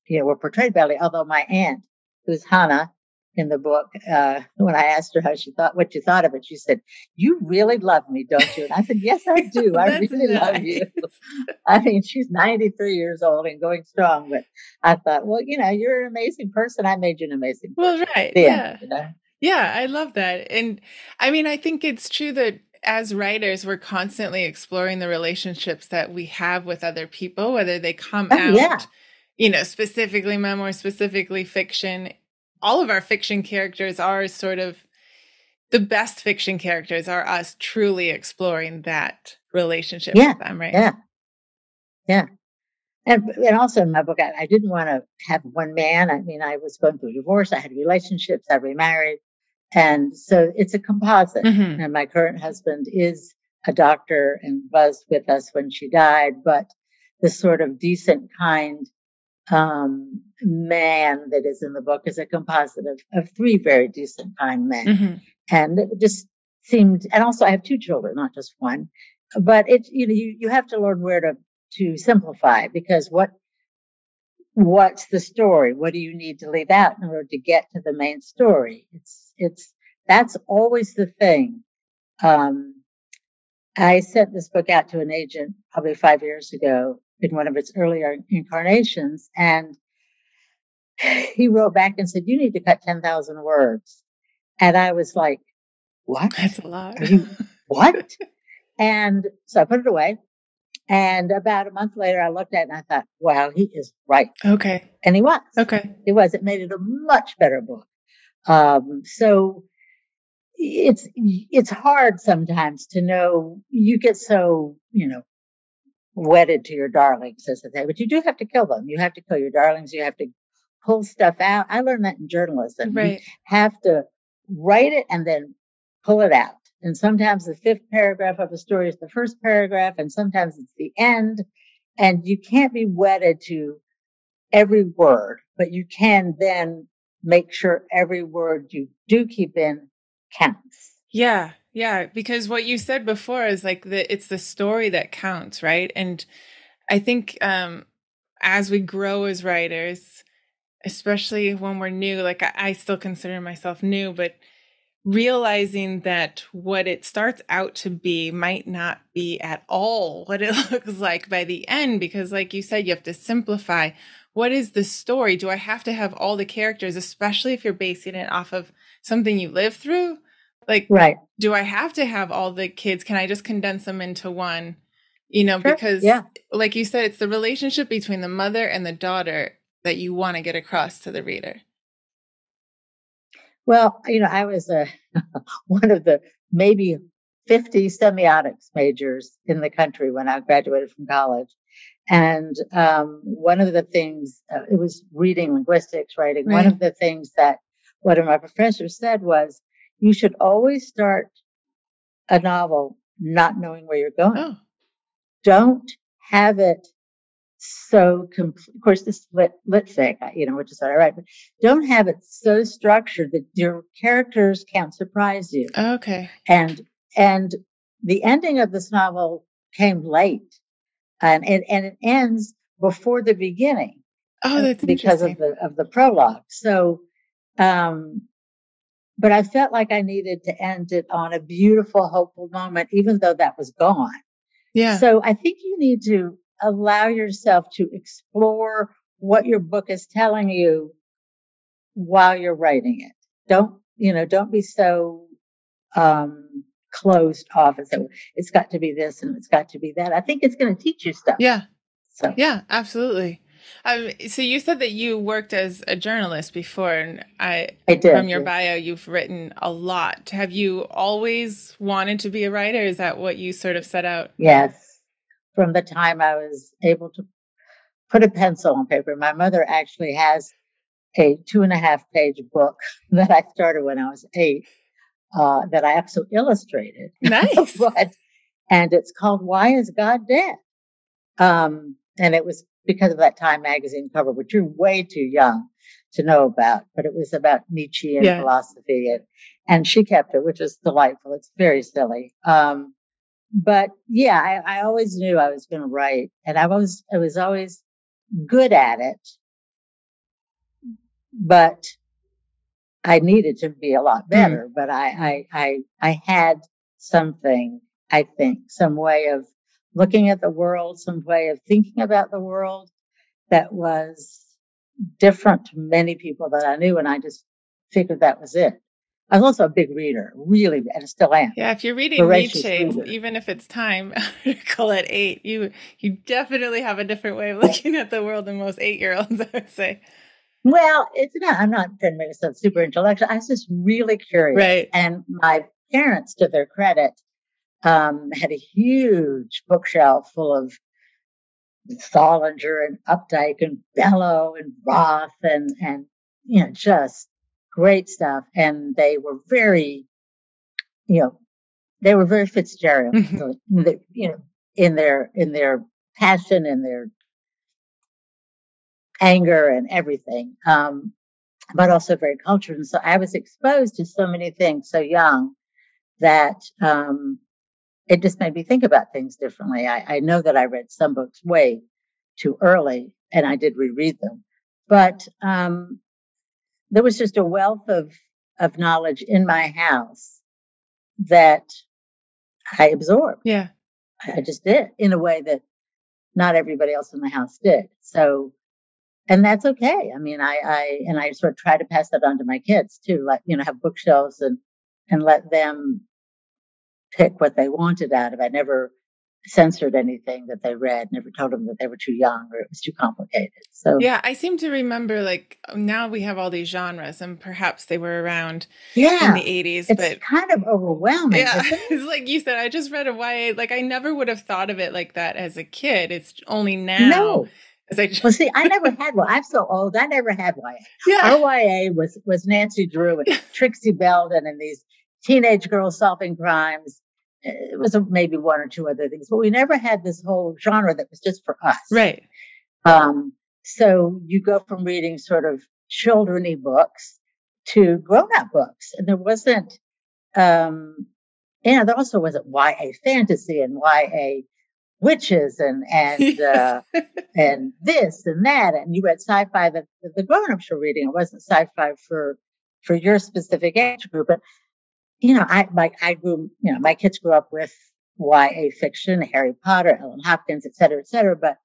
you know, were portrayed badly. Although my aunt, who's Hannah, in the book uh, when I asked her how she thought what you thought of it. She said, "You really love me, don't you?" And I said, "Yes, I do. I really nice. love you." I mean, she's 93 years old and going strong, but I thought, well, you know, you're an amazing person. I made you an amazing. Person. Well, right, then, yeah, you know? yeah, I love that, and I mean, I think it's true that as writers, we're constantly exploring the relationships that we have with other people, whether they come oh, out. Yeah you know, specifically memoir, specifically fiction, all of our fiction characters are sort of the best fiction characters are us truly exploring that relationship yeah, with them, right? Yeah. Yeah. And, and also in my book, I, I didn't want to have one man. I mean, I was going through a divorce. I had relationships. I remarried. And so it's a composite. Mm-hmm. And my current husband is a doctor and was with us when she died, but the sort of decent, kind um, man that is in the book is a composite of, of three very decent, kind men. Mm-hmm. And it just seemed, and also I have two children, not just one, but it, you know, you, you have to learn where to, to simplify because what, what's the story? What do you need to leave out in order to get to the main story? It's, it's, that's always the thing. Um, I sent this book out to an agent probably five years ago in one of its earlier incarnations. And he wrote back and said, You need to cut 10,000 words. And I was like, What? That's a lot. You, what? and so I put it away. And about a month later, I looked at it and I thought, wow, he is right. Okay. And he was. Okay. He was. It made it a much better book. Um, so it's, it's hard sometimes to know you get so, you know, wedded to your darlings, as they say, but you do have to kill them. You have to kill your darlings. You have to pull stuff out. I learned that in journalism. Right. You have to write it and then pull it out. And sometimes the fifth paragraph of a story is the first paragraph, and sometimes it's the end. And you can't be wedded to every word, but you can then make sure every word you do keep in counts. Yeah. Yeah, because what you said before is like the it's the story that counts, right? And I think um as we grow as writers, especially when we're new, like I, I still consider myself new, but realizing that what it starts out to be might not be at all what it looks like by the end because like you said you have to simplify. What is the story? Do i have to have all the characters especially if you're basing it off of something you live through like right do i have to have all the kids can i just condense them into one you know Sure, because yeah. like you said it's the relationship between the mother and the daughter that you want to get across to the reader Well, you know, I was a one of the maybe 50 semiotics majors in the country when I graduated from college. And um, one of the things, uh, it was reading linguistics, writing. One of the things that one of my professors said was, you should always start a novel not knowing where you're going. oh Don't have it so complete. Of course, this lit, lit fic, you know, which is what I write, but don't have it so structured that your characters can't surprise you. okay And, and the ending of this novel came late and, and, and it ends before the beginning oh that's because of the, of the prologue. So, um, but I felt like I needed to end it on a beautiful, hopeful moment, even though that was gone. yeah So I think you need to allow yourself to explore what your book is telling you while you're writing it. Don't, you know, don't be so um closed off and say, it's got to be this and it's got to be that. I think it's going to teach you stuff. yeah So Yeah, absolutely. Um, so you said that you worked as a journalist before, and I, I did. from your bio, you've written a lot. Have you always wanted to be a writer? Is that what you sort of set out? Yes. From the time I was able to put a pencil on paper. My mother actually has a two and a half page book that I started when I was eight, uh, that I also illustrated. Nice. but, and it's called Why is God Dead? Um, and it was because of that Time magazine cover, which you're way too young to know about, but it was about Nietzsche and Yeah. philosophy and, and she kept it, which is delightful. It's very silly. Um, but yeah, I, I always knew I was going to write and I was, I was always good at it, but I needed to be a lot better, but I, I, I, I had something, I think, some way of looking at the world, some way of thinking about the world that was different to many people that I knew. And I just figured that was it. I was also a big reader, really, and I still am. Yeah, if you're reading Nietzsche, reader. even if it's time article at eight, you you definitely have a different way of looking at the world than most eight year olds. I would say. Well, it's not, I'm not to make myself super intellectual. I was just really curious. Right. And my parents, to their credit, um, had a huge bookshelf full of Salinger and Updike and Bellow and Roth and, and, you know, just great stuff. And they were very, you know, they were very Fitzgerald, Mhm. so, they- you know, in their, in their passion and their anger and everything. Um, but also very cultured. And so I was exposed to so many things so young that, um, it just made me think about things differently. I, I know that I read some books way too early and I did reread them, but, um, there was just a wealth of, of knowledge in my house that I absorbed. Yeah. I just did in a way that not everybody else in the house did. So, and that's okay. I mean, I, I, and I sort of try to pass that on to my kids too, like, you know, have bookshelves and, and let them pick what they wanted out of it. I never censored anything that they read, never told them that they were too young or it was too complicated. So, Yeah, I seem to remember like uh, now we have all these genres, and perhaps they were around yeah, in the eighties, it's but kind of overwhelming. yeah, it? it's like you said. I just read a YA. Like I never would have thought of it like that as a kid. It's only now No. as I just, Well, see, I never had one. I'm so old. I never had one. yeah, Our YA was was Nancy Drew and Trixie Belden and these teenage girls solving crimes. It was maybe one or two other things, but we never had this whole genre that was just for us. right. Um, so you go from reading sort of childrenly books to grown up books, and there wasn't, um, you know, there also wasn't YA fantasy and YA witches and and uh, and this and that, and you read sci-fi that the grown-ups were reading. It wasn't sci-fi for for your specific age group, but you know, I like I grew, you know, my kids grew up with YA fiction, Harry Potter, Ellen Hopkins, et cetera, et cetera, but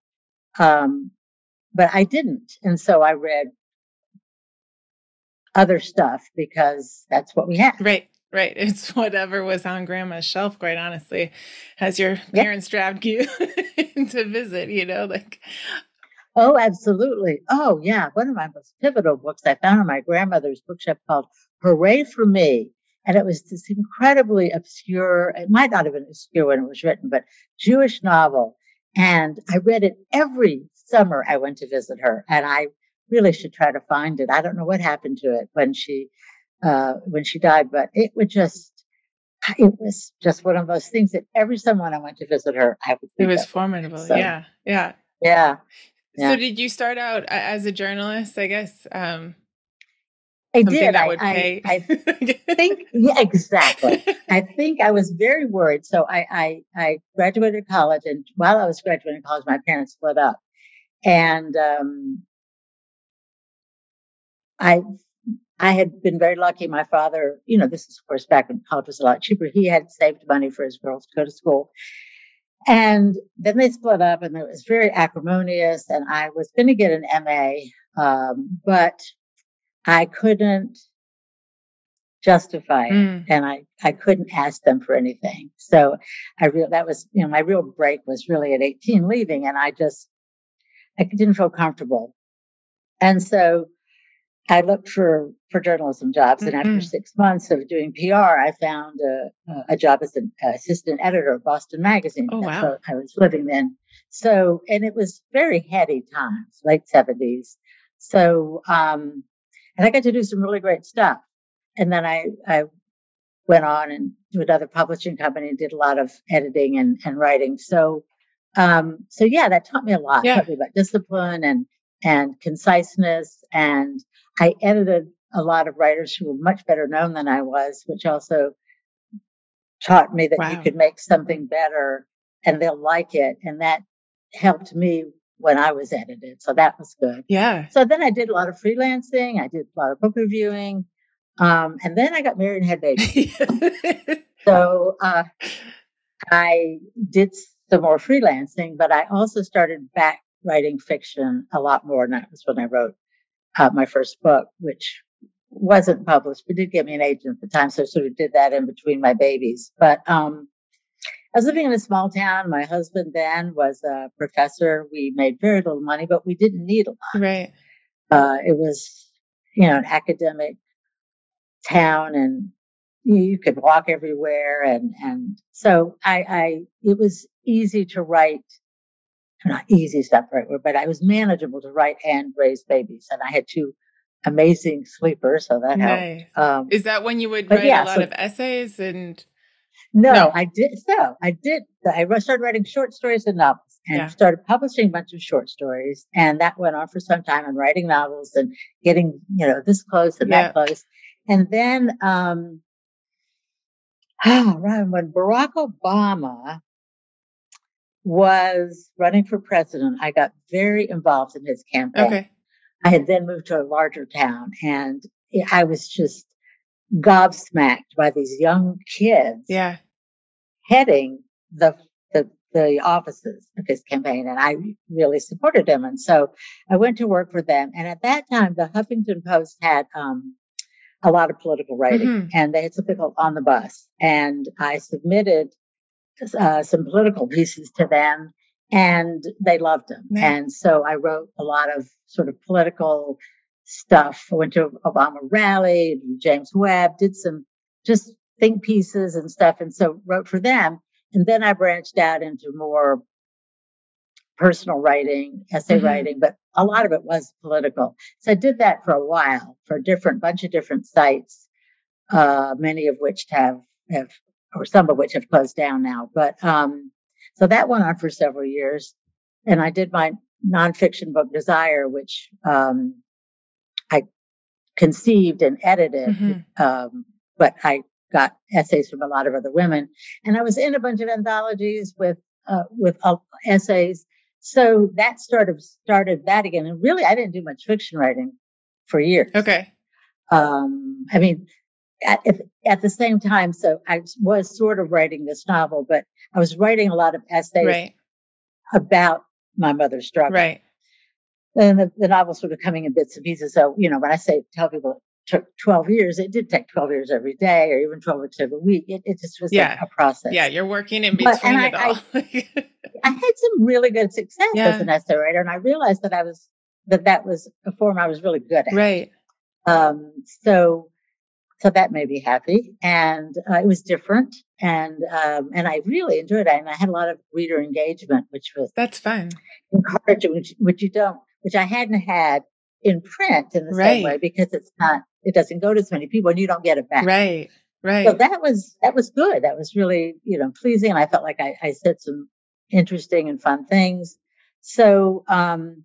um, but I didn't, and so I read other stuff because that's what we had. Right. Right. It's whatever was on grandma's shelf, quite honestly, as your parents dragged you to visit, you know, like. Oh, absolutely. Oh, yeah. One of my most pivotal books I found in my grandmother's bookshelf called Hooray for Me. And it was this incredibly obscure, it might not have been obscure when it was written, but Jewish novel. And I read it every summer I went to visit her. And I really should try to find it. I don't know what happened to it when she uh, when she died, but it would just it was just one of those things that every someone I went to visit her, I would. It was formidable. So, yeah, yeah, yeah, yeah. So did you start out as a journalist? I guess. Um, I did. I, I, I, think yeah, exactly. I think I was very worried. So I, I, I graduated college, and while I was graduating college, my parents split up, and um, I I had been very lucky. My father, you know, this is of course back when college was a lot cheaper. He had saved money for his girls to go to school. And then they split up and it was very acrimonious. And I was going to get an MA, um, but I couldn't justify it mm. and I, I couldn't ask them for anything. So I real that was, you know, my real break was really at 18 leaving and I just, I didn't feel comfortable. And so I looked for for journalism jobs, mm-hmm. and after six months of doing PR, I found a, a job as an assistant editor of Boston Magazine. Oh wow! I was living then. So, and it was very heady times, late seventies. So, um, and I got to do some really great stuff. And then I I went on and to another publishing company and did a lot of editing and and writing. So, um, so yeah, that taught me a lot. Yeah. About discipline and and conciseness and I edited a lot of writers who were much better known than I was, which also taught me that wow. you could make something better and they'll like it. And that helped me when I was edited. So that was good. Yeah. So then I did a lot of freelancing. I did a lot of book reviewing. Um, and then I got married and had babies. so uh, I did some more freelancing, but I also started back writing fiction a lot more. And that was when I wrote uh, my first book, which wasn't published, but did get me an agent at the time. So I sort of did that in between my babies. But um, I was living in a small town. My husband then was a professor. We made very little money, but we didn't need a lot. Right. Uh, it was, you know, an academic town and you could walk everywhere. And, and so I, I, it was easy to write not easy stuff, right? But I was manageable to write and raise babies. And I had two amazing sleepers. So that nice. helped. Um, Is that when you would write yeah, a lot so, of essays and? No, no, I did. So I did. I started writing short stories and novels and yeah. started publishing a bunch of short stories. And that went on for some time and writing novels and getting, you know, this close and yeah. that close. And then, um, oh, right, when Barack Obama was running for president, I got very involved in his campaign. Okay. I had then moved to a larger town and I was just gobsmacked by these young kids. Yeah. Heading the, the, the offices of his campaign and I really supported him. And so I went to work for them. And at that time, the Huffington Post had, um, a lot of political writing mm-hmm. and they had something called on the bus and I submitted uh, some political pieces to them and they loved them. And so I wrote a lot of sort of political stuff. I went to Obama rally, James Webb, did some just think pieces and stuff. And so wrote for them. And then I branched out into more personal writing, essay mm-hmm. writing, but a lot of it was political. So I did that for a while for a different bunch of different sites, uh, many of which have, have or some of which have closed down now. But um, so that went on for several years. And I did my nonfiction book Desire, which um, I conceived and edited. Mm-hmm. Um, but I got essays from a lot of other women. And I was in a bunch of anthologies with uh, with uh, essays. So that sort of started that again. And really, I didn't do much fiction writing for years. Okay. Um, I mean, at, at the same time, so I was sort of writing this novel, but I was writing a lot of essays Right. about my mother's struggle. Right. And the, the novel's sort of coming in bits and pieces. So, you know, when I say tell people took 12 years, it did take 12 years every day or even 12 years every week. It, it just was a- Yeah. a, process. Yeah. You're working in But- between and it I- all. I had some really good success Yeah. as an essay writer, and I realized that I was that that was a form I was really good at. right. Um, so, so that made me happy, and uh, it was different, and um, and I really enjoyed it, and I had a lot of reader engagement, which was That's fun. encouraging, which, which you don't, which I hadn't had in print in the Right. same way because it's not, it doesn't go to as many people, and you don't get it back. Right. Right. So that was that was good. That was really you know pleasing, and I felt like I, I said some interesting and fun things. So um,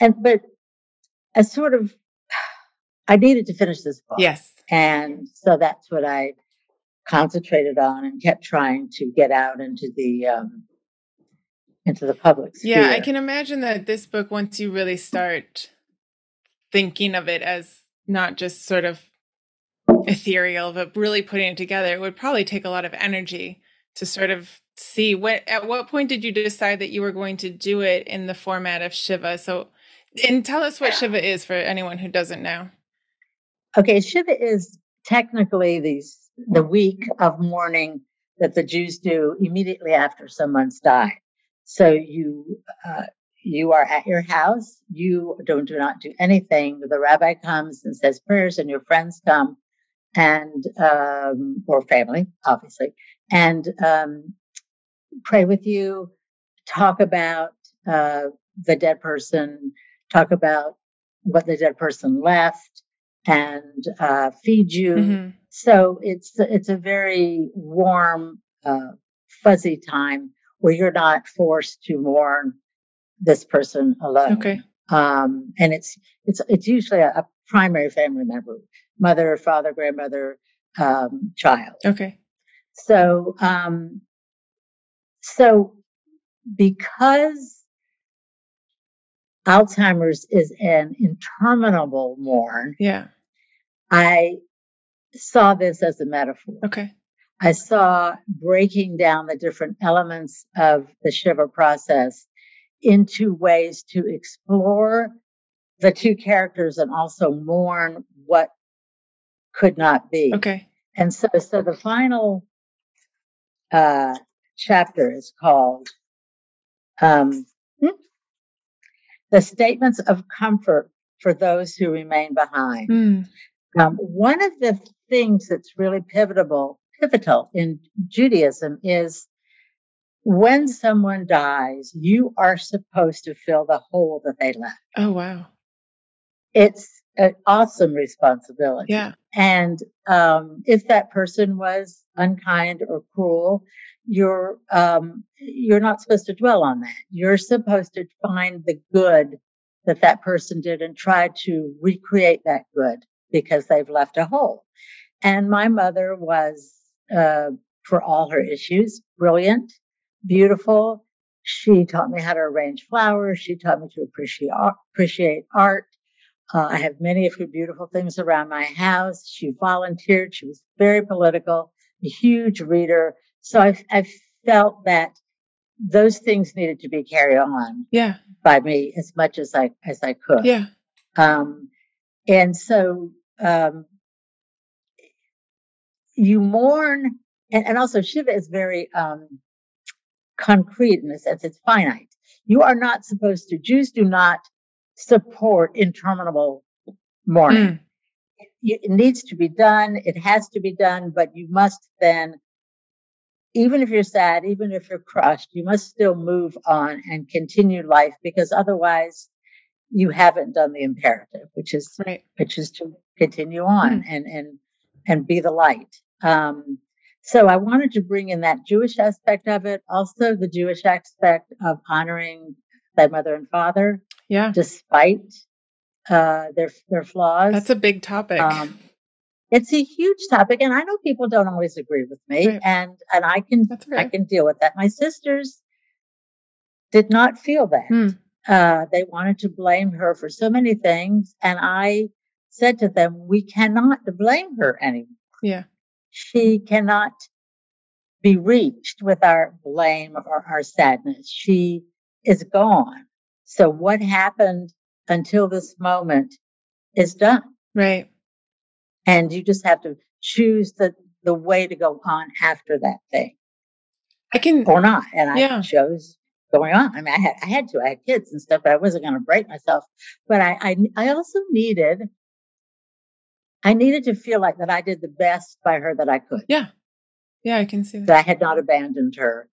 and but I sort of I needed to finish this book, yes. and so that's what I concentrated on and kept trying to get out into the um, into the public sphere. Yeah, I can imagine that this book, once you really start thinking of it as not just sort of ethereal, but really putting it together, it would probably take a lot of energy to sort of see what at what point did you decide that you were going to do it in the format of Shiva? So and tell us what Shiva is for anyone who doesn't know. Okay, Shiva is technically the the week of mourning that the Jews do immediately after someone's died. So you uh, you are at your house. You don't do not do anything. The rabbi comes and says prayers, and your friends come, and um, or family, obviously, and um, pray with you. Talk about uh, the dead person. Talk about what the dead person left and uh, feed you. Mhm. So it's it's a very warm, uh, fuzzy time where you're not forced to mourn this person alone. Okay. Um, and it's it's it's usually a, a primary family member, mother, father, grandmother, um, child. Okay. So um, so because Alzheimer's is an interminable mourn, Yeah. I saw this as a metaphor. Okay. I saw breaking down the different elements of the Shiva process into ways to explore the two characters and also mourn what could not be. Okay. And so, so the final uh, chapter is called um, hmm? "The Statements of Comfort for Those Who Remain Behind." Mm. Um, one of the things that's really pivotal, pivotal in Judaism is when someone dies, you are supposed to fill the hole that they left. Oh wow. It's an awesome responsibility. Yeah. And um, if that person was unkind or cruel, you're um, you're not supposed to dwell on that. You're supposed to find the good that that person did and try to recreate that good because they've left a hole. And my mother was, uh, for all her issues, brilliant, beautiful. She taught me how to arrange flowers. She taught me to appreciate art. Appreciate art. Uh, I have many of her beautiful things around my house. She volunteered. She was very political, a huge reader. So I, I felt that those things needed to be carried on Yeah. by me as much as I as I could. Yeah. Um, and so um, you mourn, and, and also Shiva is very um, concrete in the sense it's finite. You are not supposed to, Jews do not support interminable mourning. Mm. You- It needs to be done, it has to be done, but you must then, even if you're sad, even if you're crushed, you must still move on and continue life because otherwise you haven't done the imperative, which is Right. which is to continue on and and and be the light. Um, so I wanted to bring in that Jewish aspect of it, also the Jewish aspect of honoring thy mother and father, Yeah. despite uh, their their flaws. That's a big topic. Um, it's a huge topic, and I know people don't always agree with me, Right. and and I can That's I can deal with that. My sisters did not feel that. Hmm. Uh, they wanted to blame her for so many things. And I said to them, we cannot blame her anymore. Yeah. She cannot be reached with our blame or our sadness. She is gone. So what happened until this moment is done. Right. And you just have to choose the, the way to go on after that thing I can or not. And I Yeah. chose going on. I mean, I had, I had to, I had kids and stuff, but I wasn't going to break myself. But I, I, I also needed, I needed to feel like that I did the best by her that I could, Yeah. Yeah, I can see that. that I had not abandoned her.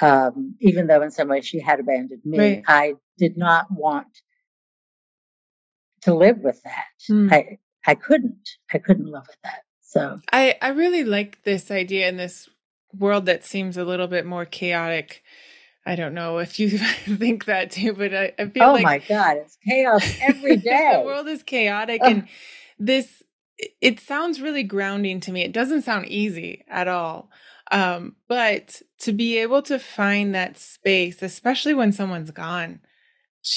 Um, even though in some ways she had abandoned me, Right. I did not want to live with that. Hmm. I, I couldn't, I couldn't live with that. So I, I really like this idea in this world that seems a little bit more chaotic. I don't know if you think that too, but I, I feel oh like Oh my God, it's chaos every day. the world is chaotic and this it- sounds really grounding to me. It doesn't sound easy at all. Um, but to be able to find that space, especially when someone's gone,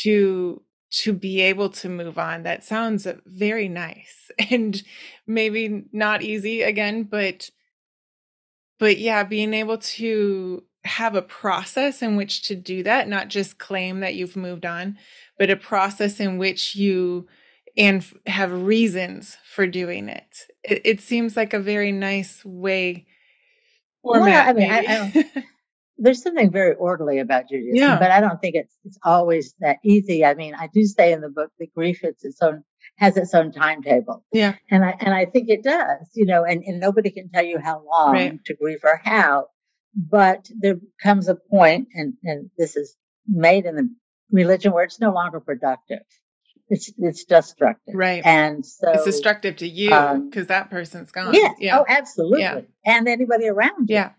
to to be able to move on, that sounds very nice and maybe not easy again, but but yeah, being able to have a process in which to do that, not just claim that you've moved on, but a process in which you and f- have reasons for doing it. It, it seems like a very nice way. Well, Format, I mean, I-. There's something very orderly about Judaism, Yeah. but I don't think it's it's always that easy. I mean, I do say in the book that grief it's its own has its own timetable, yeah, and I and I think it does. You know, and, and nobody can tell you how long Right. to grieve or how, but there comes a point, and and this is made in the religion where it's no longer productive. It's it's destructive, right. and so it's destructive to you um, because that person's gone. Yes. Yeah. Oh, absolutely. Yeah. And anybody around you. yeah.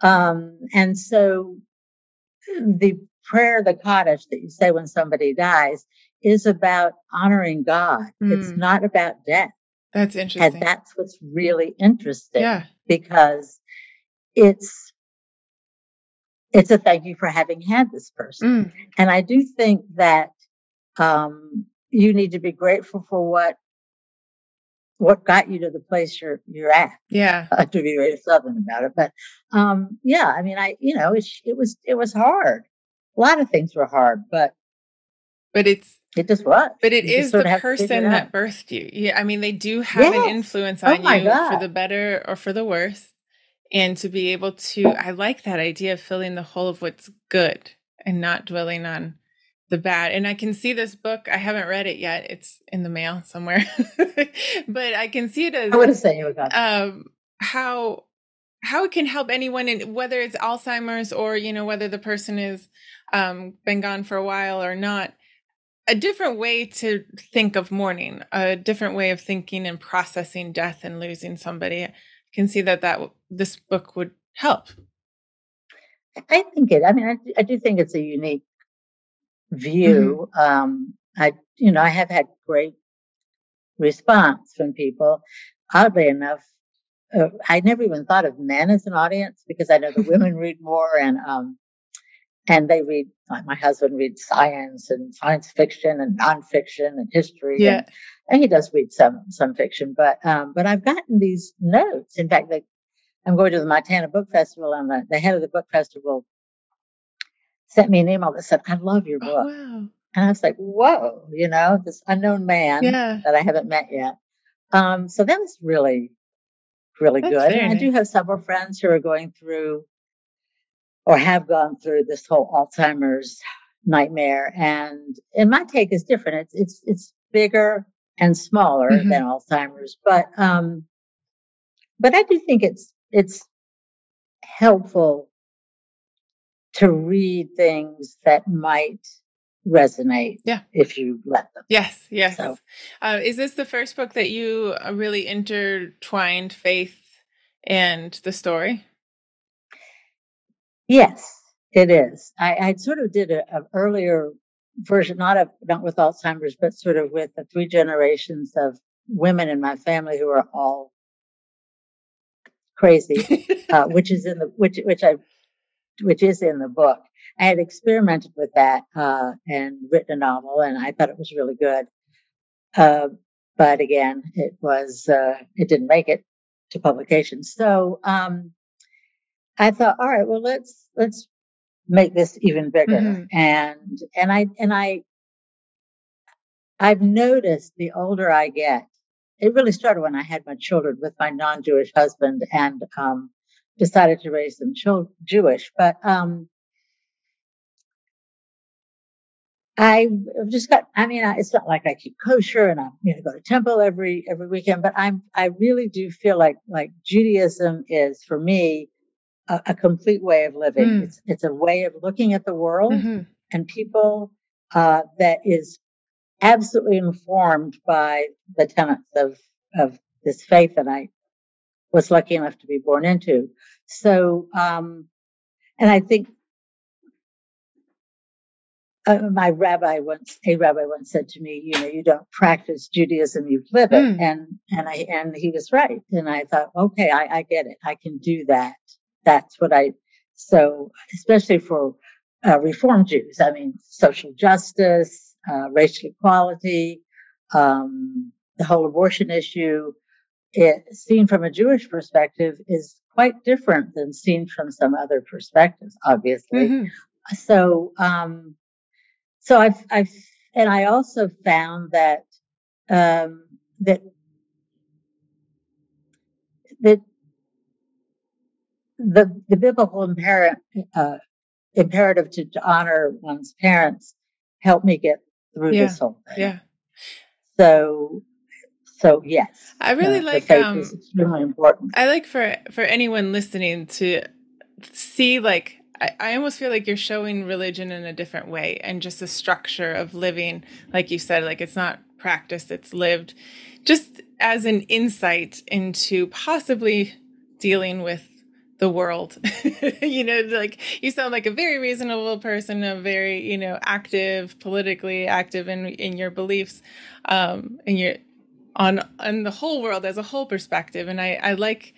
Um, and so the prayer, the Kaddish that you say when somebody dies is about honoring God. It's Mm. not about death. That's interesting. And that's what's really interesting yeah. because it's, it's a thank you for having had this person. Mm. And I do think that, um, you need to be grateful for what, what got you to the place you're, you're at. Yeah. uh, to be very southern about it. But um, yeah, I mean, I you know, it, it was it was hard. A lot of things were hard, but But it's it just was. But it You is the of have to figure person that birthed you. Yeah, I mean, they do have an influence Oh on my you for the better or for the worse. And to be able to, I like that idea of filling the whole of what's good and not dwelling on the bad. And I can see this book. I haven't read it yet. It's in the mail somewhere, but I can see it as I would have sent you a copy. um, how how it can help anyone, in, whether it's Alzheimer's or you know whether the person is um, been gone for a while or not. A different way to think of mourning, a different way of thinking and processing death and losing somebody. I can see that that this book would help. I think it. I mean, I, I do think it's a unique view. Mm-hmm. Um, I you know I have had great response from people. Oddly enough, uh, I never even thought of men as an audience because I know the women read more and um and they read like my husband reads science and science fiction and nonfiction and history. Yeah, And, and he does read some some fiction, but um but I've gotten these notes. In fact, they, I'm going to the Montana Book Festival and the, the head of the book festival sent me an email that said, I love your Oh, book. wow. And I was like, whoa, you know, this unknown man Yeah, that I haven't met yet. Um, so that was really, really That's good. And I do have several friends who are going through or have gone through this whole Alzheimer's nightmare. And and my take is different. It's it's it's bigger and smaller Mhm. than Alzheimer's, but um, but I do think it's it's helpful to read things that might resonate Yeah. if you let them. yes, yes. So- Uh, is this the first book that you uh, really intertwined faith and the story? Yes, it is. I, I sort of did a, a earlier version, not of not with Alzheimer's, but sort of with the three generations of women in my family who are all crazy, uh, which is in the which which I which is in the book. I had experimented with that uh, and written a novel, and I thought it was really good. Uh, but again, it was uh, it didn't make it to publication. So um, I thought, all right, well let's let's make this even bigger. Mm-hmm. And and I and I I've noticed the older I get, it really started when I had my children with my non-Jewish husband and um, decided to raise them Jewish. But um, I just got. I mean, it's not like I keep kosher and you know go to temple every every weekend, but I'm I really do feel like like Judaism is for me a, a complete way of living. Mm. It's it's a way of looking at the world mm-hmm. and people uh, that is absolutely informed by the tenets of of this faith that I was lucky enough to be born into. So, um, and I think uh, my rabbi once, a rabbi once said to me, you know, you don't practice Judaism, you live it. Mm. And, and I, and he was right. And I thought, okay, I, I get it. I can do that. That's what I, so especially for uh, Reform Jews, I mean, social justice, uh, racial equality, um, the whole abortion issue, it seen from a Jewish perspective is quite different than seen from some other perspectives, obviously. Mm-hmm. So, um, so I've, I've, and I also found that, um, that, that the, the biblical imperative, uh, imperative to, to, honor one's parents helped me get through yeah. this whole thing. Yeah. So, so yes, I really uh, like, um, extremely important. I like for, for anyone listening to see like I, I almost feel like you're showing religion in a different way and just the structure of living, like you said, like it's not practiced, it's lived, just as an insight into possibly dealing with the world. you know, like you sound like a very reasonable person, a very, you know, active, politically active in in your beliefs, um, and your on on the whole world as a whole perspective. And I, I like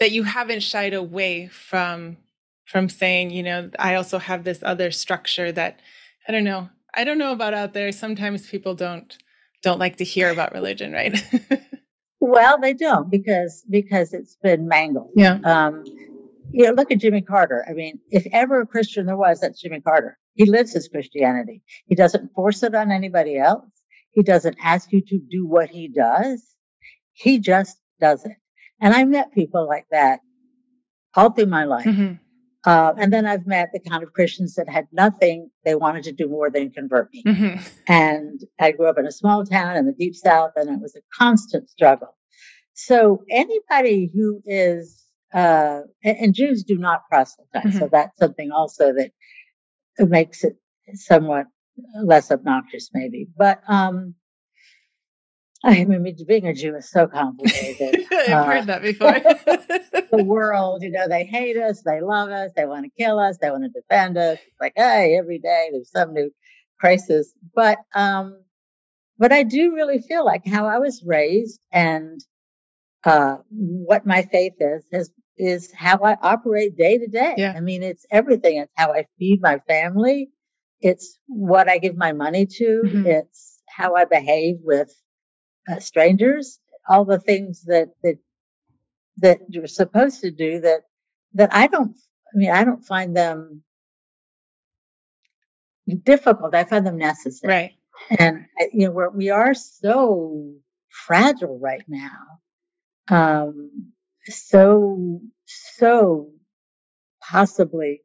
that you haven't shied away from from saying, you know, I also have this other structure that I don't know. I don't know about out there. Sometimes people don't don't like to hear about religion, right? well, they don't because because it's been mangled. Yeah. Um, you know, look at Jimmy Carter. I mean, if ever a Christian there was, that's Jimmy Carter. He lives his Christianity. He doesn't force it on anybody else. He doesn't ask you to do what he does. He just does it. And I met people like that all through my life. Mm-hmm. Uh, and then I've met the kind of Christians that had nothing they wanted to do more than convert me. Mm-hmm. And I grew up in a small town in the deep south, and it was a constant struggle. So anybody who is, uh, and, and, Jews do not proselytize, mm-hmm. so that's something also that makes it somewhat less obnoxious, maybe. But um, I mean, being a Jew is so complicated. I've uh, heard that before. the world, you know, they hate us, they love us, they want to kill us, they want to defend us. It's like, hey, every day there's some new crisis. But, um, but I do really feel like how I was raised and uh, what my faith is, is is how I operate day to day. I mean, it's everything. It's how I feed my family. It's what I give my money to. Mm-hmm. It's how I behave with uh, strangers, all the things that, that, that you're supposed to do that, that I don't, I mean, I don't find them difficult. I find them necessary. Right. And, you know, we're, we are so fragile right now. Um, so, so possibly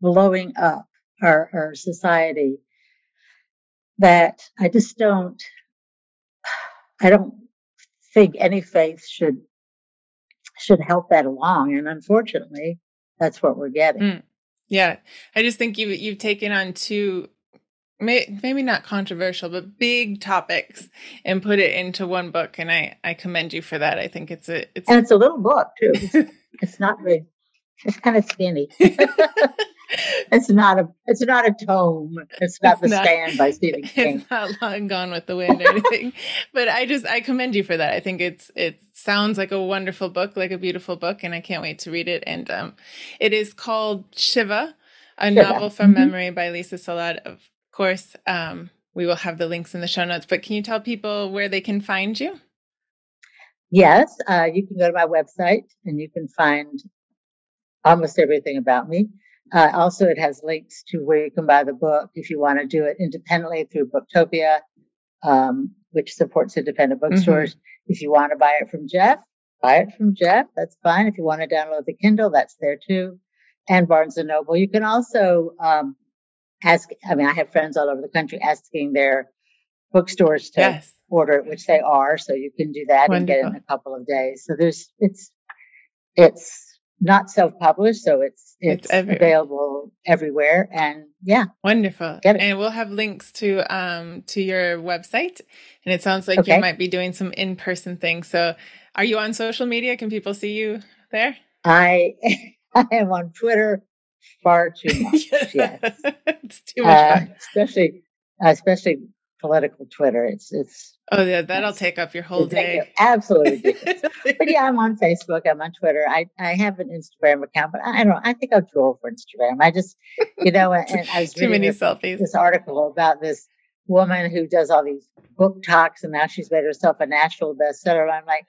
blowing up our, our society that I just don't, I don't think any faith should should help that along. And unfortunately, that's what we're getting. Mm. Yeah, I just think you you've taken on two maybe not controversial but big topics and put it into one book and i i commend you for that i think it's a it's and it's a little book too it's, it's not very it's kind of skinny it's not a it's not a tome. It's not it's the not, stand by Stephen King. It's not long gone with the wind or anything. but I just I commend you for that. I think it's it sounds like a wonderful book, like a beautiful book, and I can't wait to read it. And um, it is called Shiva A sure. Novel from mm-hmm. Memory by Lisa Solod, Of course, um, we will have the links in the show notes, but can you tell people where they can find you? Yes, uh, you can go to my website and you can find almost everything about me. Uh, also, it has links to where you can buy the book if you want to do it independently through Booktopia, um, which supports independent mm-hmm. bookstores. Mm-hmm. If you want to buy it from Jeff, buy it from Jeff. That's fine. If you want to download the Kindle, that's there too. And Barnes and Noble. You can also um, ask. I mean, I have friends all over the country asking their bookstores to yes. order it, which they are. So you can do that Wonderful. and get it in a couple of days. So there's it's it's not self-published, so it's it's, it's everywhere. available everywhere. And yeah, wonderful. And we'll have links to um to your website. And it sounds like okay. you might be doing some in-person things. So, are you on social media? Can people see you there? I I am on Twitter far too much. yes, it's too much uh, especially especially political Twitter. It's it's Oh yeah, that'll take up your whole day. Absolutely but yeah, I'm on Facebook. I'm on Twitter. I, I have an Instagram account, but I don't. Know, I think I'm too old for Instagram. I just, you know, and, and I was too many this, selfies. This article about this woman who does all these book talks, and now she's made herself a national bestseller. I'm like,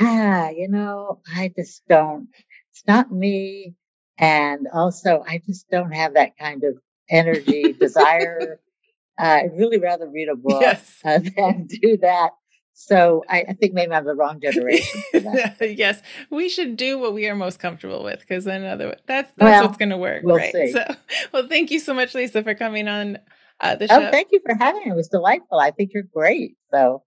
ah, you know, I just don't. It's not me, and also I just don't have that kind of energy, desire I'd really rather read a book yes. uh, than do that. So I, I, think maybe I'm the wrong generation. yes, we should do what we are most comfortable with because then other that's that's well, what's going to work. We'll right? See. So, well, thank you so much, Lisa, for coming on uh, the oh, show. Oh, thank you for having me. It was delightful. I think you're great. So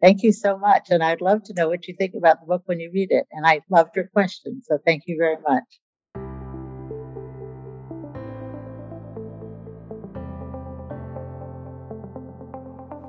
thank you so much, and I'd love to know what you think about the book when you read it. And I loved your question, so thank you very much.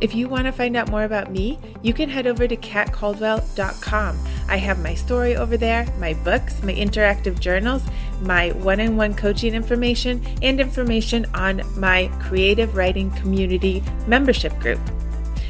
If you want to find out more about me, you can head over to katcaldwell.com. I have my story over there, my books, my interactive journals, my one on one coaching information, and information on my creative writing community membership group.